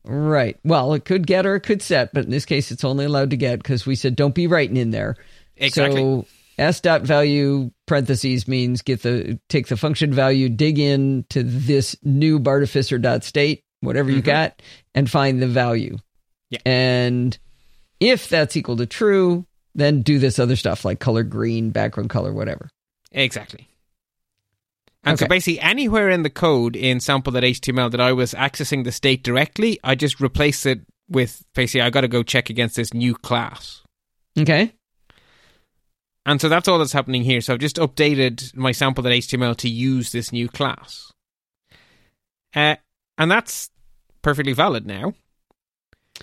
Right. Well, it could get or it could set, but in this case, it's only allowed to get because we said don't be writing in there.
Exactly.
So s dot value parentheses means get the take the function value, dig in to this new bartificer dot state, whatever you
Mhm.
got, and find the value.
Yeah.
And if that's equal to true, then do this other stuff like color green, background color, whatever.
Exactly. And so basically, anywhere in the code in sample.html that I was accessing the state directly, I just replace it with basically, I got to go check against this new class.
Okay.
And so that's all that's happening here. So I've just updated my sample.html to use this new class. Uh, and that's perfectly valid now.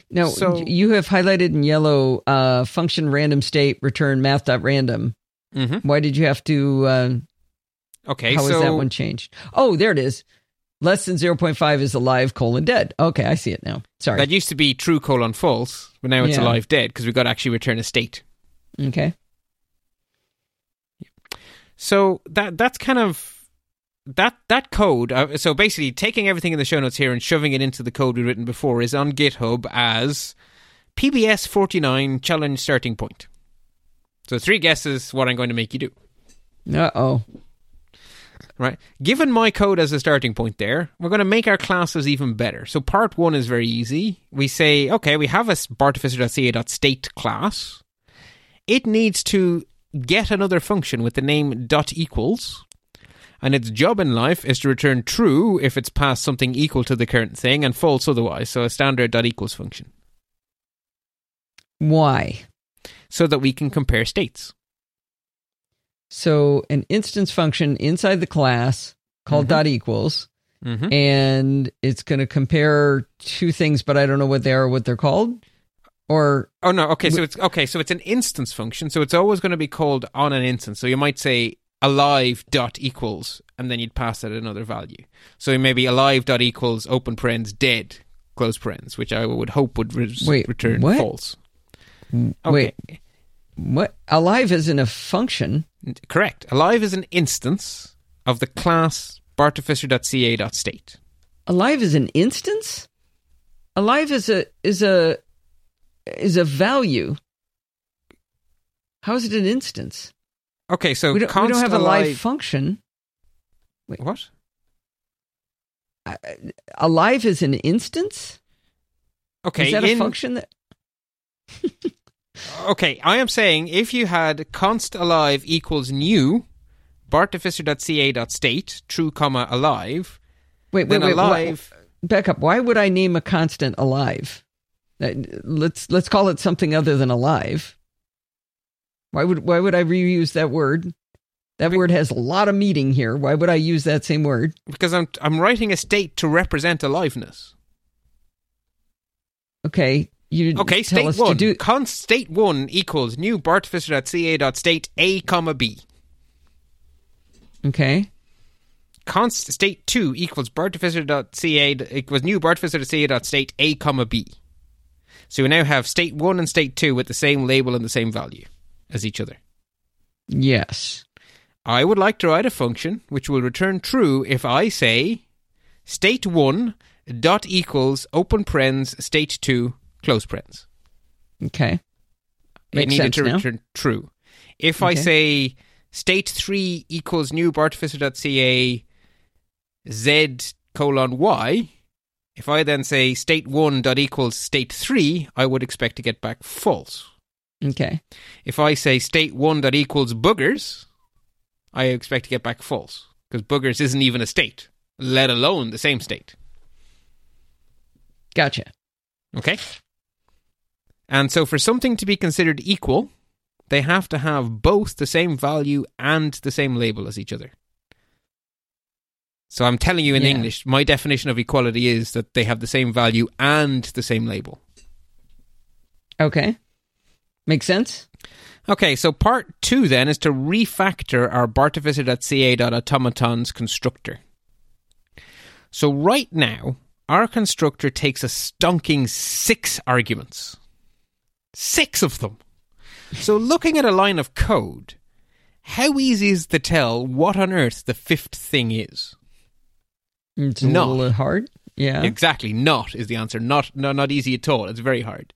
Now
So-
you have highlighted in yellow uh, function random state return math dot random.
Mm-hmm.
Why did you have to? Uh,
Okay,
how is
so
that one changed? Oh, there it is. Less than zero point five is alive colon dead. Okay, I see it now. Sorry.
that used to be true colon false, but now it's
Yeah.
alive dead because we've got to actually return a state.
okay.
So that that's kind of that that code. Uh, so basically, taking everything in the show notes here and shoving it into the code we've written before is on GitHub as PBS forty nine challenge starting point. So three guesses what I'm going to make you do.
Uh oh.
Right. Given my code as a starting point there, we're going to make our classes even better. So part one is very easy. We say, okay, we have a bartificer.ca.state class. It needs to get another function with the name dot equals, and its job in life is to return true if it's passed something equal to the current thing and false otherwise. So a standard dot equals function,
Why?
so that we can compare states.
So an instance function inside the class called
Mhm.
dot equals,
Mm-hmm.
and it's going to compare two things, but I don't know what they are, what they're called, or
Oh no, okay, so it's okay, so it's an instance function, so it's always going to be called on an instance. So you might say alive dot equals, and then you'd pass it another value. So maybe alive dot equals open parens dead close parens, which I would hope would re-
Wait,
return
what?
false.
wait,
Okay,
what? Alive isn't a function.
correct. Alive is an instance of the class bartificer.ca.state.
Alive is an instance. Alive is a is a is a value. How is it an instance?
Okay, so
We don't, we don't have a live function. Wait.
what?
Uh, alive is an instance.
Okay,
is that a function that?
Okay, I am saying if you had const alive equals new bartificer.ca.state true comma alive
Wait, wait, wait.
alive
back up. Why would I name a constant alive? Uh, let's let's call it something other than alive. Why would why would I reuse that word? That word has a lot of meaning here. Why would I use that same word?
because I'm I'm writing a state to represent aliveness.
Okay, you
Okay, state one
do.
const state one equals new bartificer.ca.state a comma b.
Okay,
Const state two equals bartificer.ca equals new bartificer.ca.state a comma b. So we now have state one and state two with the same label and the same value as each other.
yes.
I would like to write a function which will return true if I say state one dot equals open parens state two close parens.
Okay,
It needed to
now.
return true. If I say state three equals new bartificer.ca z colon y, if I then say state one dot equals state three, I would expect to get back false.
okay,
If I say state one dot equals boogers, I expect to get back false because boogers isn't even a state, let alone the same state.
gotcha.
Okay. And so, for something to be considered equal, they have to have both the same value and the same label as each other. So, I'm telling you in
Yeah.
English, my definition of equality is that they have the same value and the same label.
Okay, makes sense.
Okay, so part two then is to refactor our bartificer.ca.automatons constructor. So right now, our constructor takes a stonking six arguments. Six of them. So looking at a line of code, how easy is it to tell what on earth the fifth thing is?
It's a little hard. Yeah.
Exactly, not is the answer. Not, no, not easy at all. It's very hard.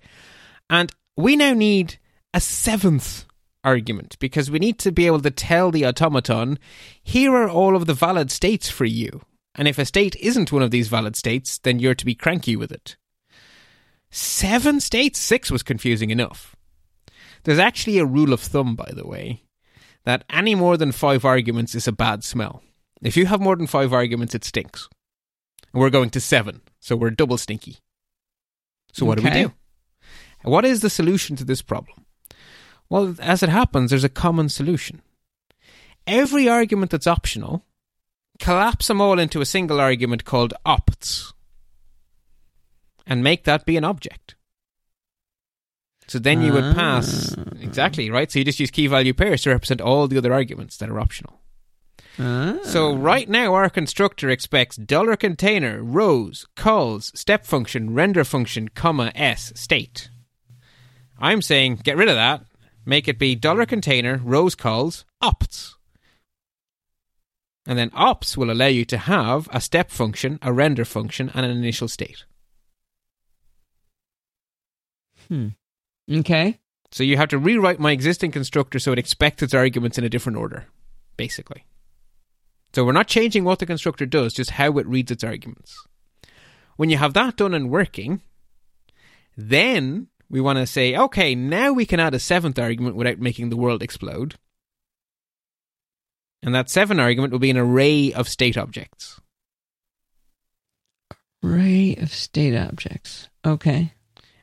And we now need a seventh argument because we need to be able to tell the automaton, here are all of the valid states for you. And if a state isn't one of these valid states, then you're to be cranky with it. Seven states? Six was confusing enough. There's actually a rule of thumb, by the way, that any more than five arguments is a bad smell. If you have more than five arguments, it stinks. And we're going to seven, so we're double stinky. So what do we do? What is the solution to this problem? Well, as it happens, there's a common solution. Every argument that's optional, collapse them all into a single argument called opts, and make that be an object. So then you would pass
Ah.
exactly right. So you just use key value pairs to represent all the other arguments that are optional.
Ah.
So right now our constructor expects dollar container, rows, calls, step function, render function, comma, s, state. I'm saying get rid of that. Make it be dollar container, rows, calls, opts. And then ops will allow you to have a step function, a render function, and an initial state.
Hmm. Okay.
So you have to rewrite my existing constructor so it expects its arguments in a different order, basically. So we're not changing what the constructor does, just how it reads its arguments. When you have that done and working, then we want to say, okay, now we can add a seventh argument without making the world explode. And that seventh argument will be an array of state objects.
Array of state objects. Okay.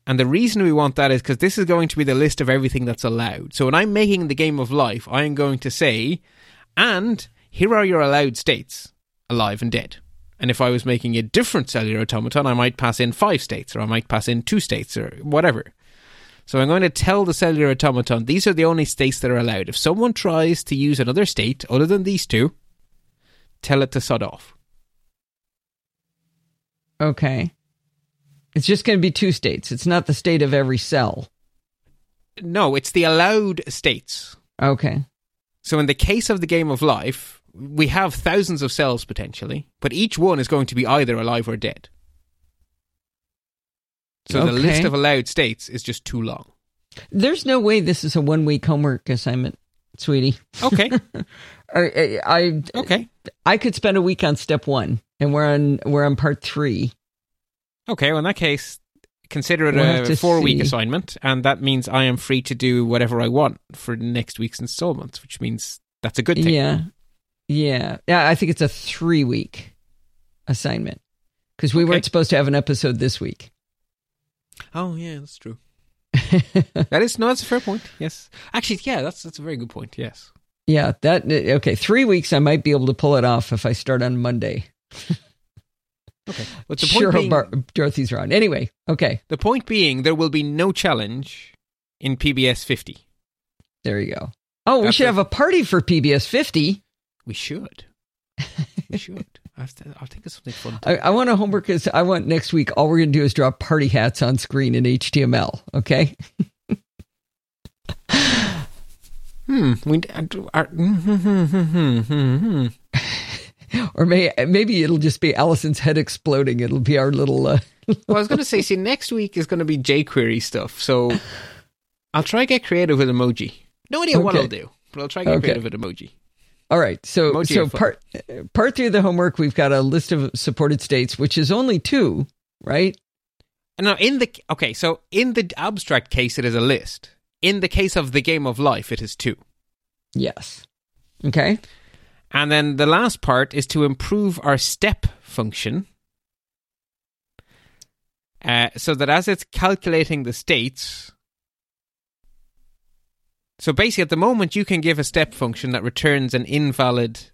And the reason we want that is because this is going to be the list of everything that's allowed. So when I'm making the game of life, I am going to say, and here are your allowed states alive and dead. And if I was making a different cellular automaton, I might pass in five states, or I might pass in two states, or whatever. So I'm going to tell the cellular automaton these are the only states that are allowed. If someone tries to use another state other than these two, tell it to sod off.
Okay. It's just going to be two states. It's not the state of every cell.
No, it's the allowed states.
Okay.
So in the case of the game of life, we have thousands of cells potentially, but each one is going to be either alive or dead. So the list of allowed states is just too long.
There's no way this is a one week homework assignment, sweetie.
Okay,
I, uh, I
okay,
I could spend a week on step one, and we're on we're on part three.
Okay. Well, in that case, consider it
We'll
a
to
four-week assignment, and that means I am free to do whatever I want for next week's installments, which means that's a good thing.
Yeah, yeah, yeah. I think it's a three week assignment because we
Okay.
weren't supposed to have an episode this week.
Oh, yeah, that's true. that is no, that's a fair point. Yes, actually, yeah, that's that's a very good point. Yes.
yeah, that okay. Three weeks, I might be able to pull it off if I start on Monday.
Okay. But the point
Sure,
being,
Bar- Dorothy's wrong. Anyway, okay,
the point being, there will be no challenge in PBS 50.
there you go. Oh, we should
a-
have a party for PBS fifty.
We should. we should. I I'll think of something fun.
I, I want a homework is I want next week. All we're going to do is draw party hats on screen in HTML. Okay.
Hmm. We. Hmm, hmm, hmm, uh, Are,
Or may, maybe it'll just be Allison's head exploding. It'll be our little. Uh,
Well, I was going to say, see, next week is going to be jQuery stuff, so I'll try to get creative with emoji. No idea what I'll do, but I'll try to get
Okay.
creative with emoji.
all right. So
Emoji
so part part three of the homework, we've got a list of supported states, which is only two, right?
And now, in the okay, so in the abstract case, it is a list. In the case of the game of life, it is two.
Yes. Okay.
And then the last part is to improve our step function uh, so that as it's calculating the states. So basically, at the moment, you can give a step function that returns an invalid.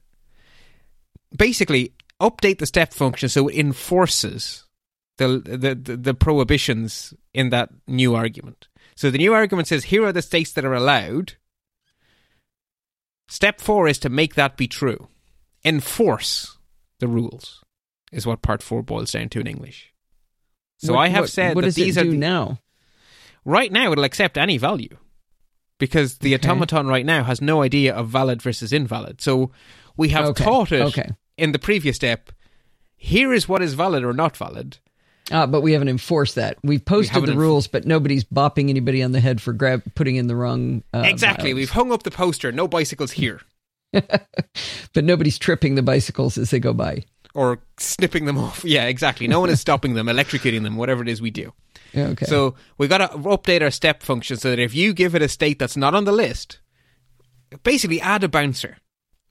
Basically, update the step function so it enforces the, the, the, the prohibitions in that new argument. So the new argument says, here are the states that are allowed. Step four is to make that be true. Enforce the rules, is what part four boils down to in English. So
What-
I have
what-
said
what
that
does
these are the-
now?
right now it'll accept any value because the
Okay.
automaton right now has no idea of valid versus invalid. So we have
Okay,
taught it
okay.
in the previous step. Here is what is valid or not valid.
Uh, but we haven't enforced that. We've posted
haven't
the
enf-
rules, but nobody's bopping anybody on the head for grab putting in the wrong. Uh,
exactly. We've hung up the poster. No bicycles here,
but nobody's tripping the bicycles as they go by.
or snipping them off. Yeah, exactly. No one is stopping them, electrocuting them, whatever it is we do.
Yeah, Okay.
So we've got to update our step function so that if you give it a state that's not on the list, basically add a bouncer.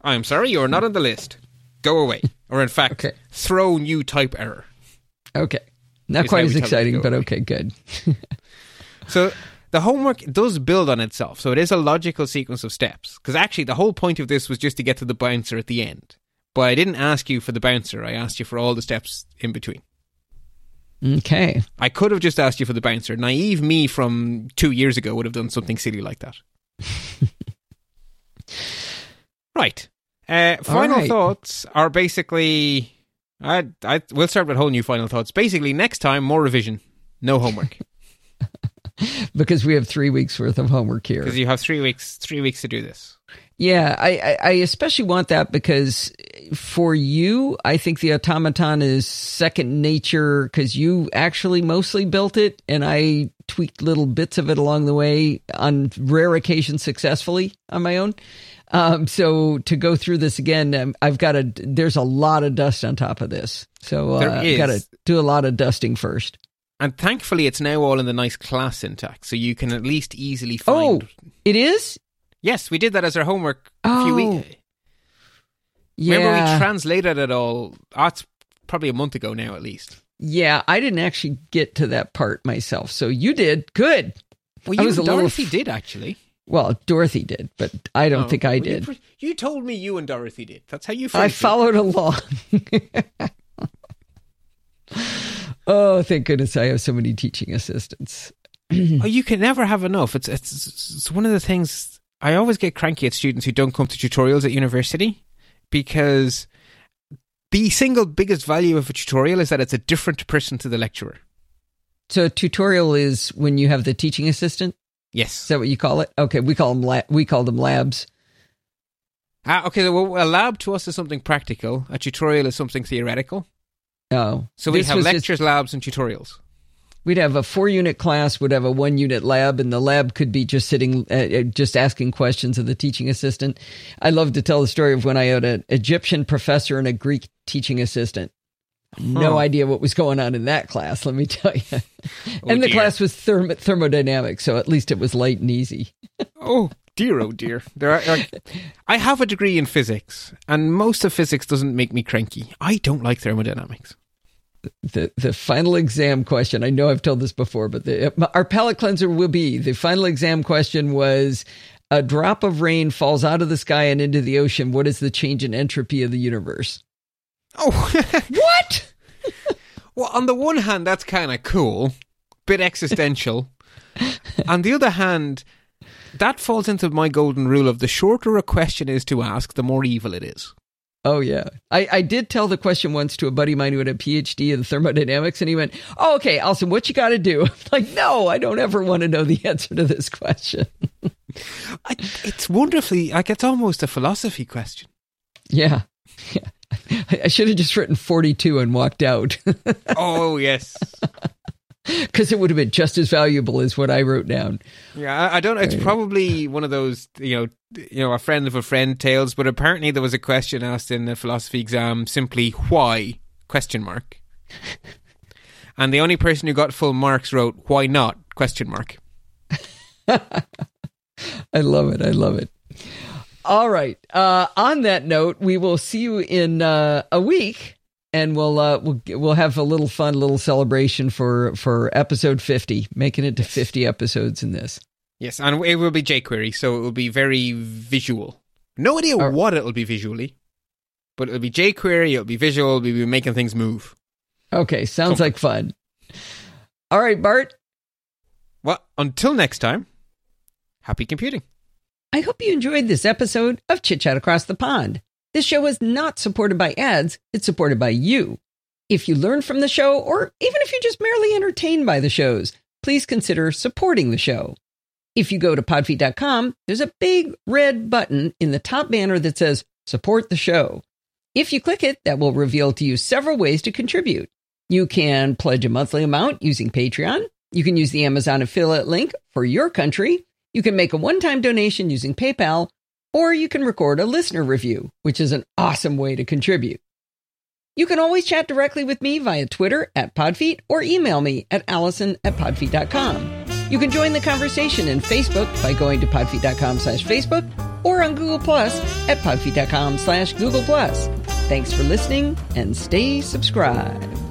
I'm sorry, you're not on the list. Go away. Or in fact,
Okay.
throw new type error.
okay. Not quite as
we tell them to
exciting, but okay, good.
So the homework does build on itself. So it is a logical sequence of steps. Because actually, the whole point of this was just to get to the bouncer at the end. But I didn't ask you for the bouncer. I asked you for all the steps in between.
Okay.
I could have just asked you for the bouncer. Naive me from two years ago would have done something silly like that. right. Uh, final
right.
thoughts are basically. I, I, we'll start with whole new final thoughts. Basically, next time, more revision, no homework.
Because we have three weeks worth of homework here.
Because you have three weeks, three weeks to do this.
Yeah, I, I, I especially want that because for you, I think the automaton is second nature because you actually mostly built it and I tweaked little bits of it along the way on rare occasions successfully on my own. Um, so to go through this again, um, I've got to, there's a lot of dust on top of this. So uh, I've got to do a lot of dusting first.
And thankfully, it's now all in the nice class syntax, so you can at least easily find.
Oh, it is?
Yes, we did that as our homework a few
Oh,
weeks.
Yeah.
Remember, we translated it all. Oh, it's probably a month ago now, at least.
yeah, I didn't actually get to that part myself. So you did. Good.
Well, you
was
and Dorothy
f-
did actually.
Well, Dorothy did, but I don't
Oh,
think I did.
You, you told me you and Dorothy did. That's how you.
I
phrased it.
followed along. oh, thank goodness I have so many teaching assistants.
Oh, you can never have enough. It's, it's it's one of the things I always get cranky at students who don't come to tutorials at university because the single biggest value of a tutorial is that it's a different person to the lecturer.
So, tutorial is when you have the teaching assistant.
Yes, Is
that what you call it? Okay, we call them la- we call them labs.
Ah, okay. Well, a lab to us is something practical. A tutorial is something theoretical.
Oh,
So we have
was just-
lectures, labs, and tutorials.
We'd have a four unit class, would have a one unit lab, and the lab could be just sitting, uh, uh, just asking questions of the teaching assistant. I love to tell the story of when I had an Egyptian professor and a Greek teaching assistant. No
Huh.
idea what was going on in that class, let me tell you.
Oh,
and the
dear.
class was therm- thermodynamics, so at least it was light and easy.
Oh dear, oh dear. There are, like, I have a degree in physics, and most of physics doesn't make me cranky. I don't like thermodynamics.
The the final exam question. I know I've told this before, but the, our palate cleanser will be the final exam question was a drop of rain falls out of the sky and into the ocean. What is the change in entropy of the universe?
Oh,
What?
well, on the one hand, that's kind of cool, bit existential. on the other hand, that falls into my golden rule of the shorter a question is to ask, the more evil it is.
Oh yeah, I, I did tell the question once to a buddy of mine who had a PhD in thermodynamics, and he went, "Oh, okay, Allison, what you got to do?" I'm like, no, I don't ever want to know the answer to this question.
I, it's wonderfully like it's almost a philosophy question.
Yeah, yeah. I, I should have just written 42 and walked out
oh yes,
because it would have been just as valuable as what I wrote down.
yeah. I, I don't. Know. It's probably one of those you know, you know, a friend of a friend tales. But apparently, there was a question asked in the philosophy exam, simply why question mark, and the only person who got full marks wrote why not question mark.
I love it. I love it. All right. Uh, on that note, we will see you in uh, a week, and we'll uh, we'll we'll have a little fun, little celebration for for episode fifty, making it to fifty episodes in this.
Yes, and it will be jQuery, so it will be very visual. No idea
right.
what it'll be visually, but it'll be jQuery. It'll be visual. We'll be making things move.
Okay, sounds like fun. All right, Bart.
Well, until next time, happy computing.
I hope you enjoyed this episode of Chit Chat Across the Pond. This show is not supported by ads, it's supported by you. If you learn from the show, or even if you're just merely entertained by the shows, please consider supporting the show. If you go to podfeet.com, there's a big red button in the top banner that says Support the Show. If you click it, that will reveal to you several ways to contribute. You can pledge a monthly amount using Patreon. You can use the Amazon affiliate link for your country. You can make a one time donation using PayPal, or you can record a listener review, which is an awesome way to contribute. You can always chat directly with me via Twitter at Podfeet or email me at allison at podfeet.com. You can join the conversation in Facebook by going to podfeet.com slash Facebook or on Google Plus at podfeet.com slash Google Plus. Thanks for listening and stay subscribed.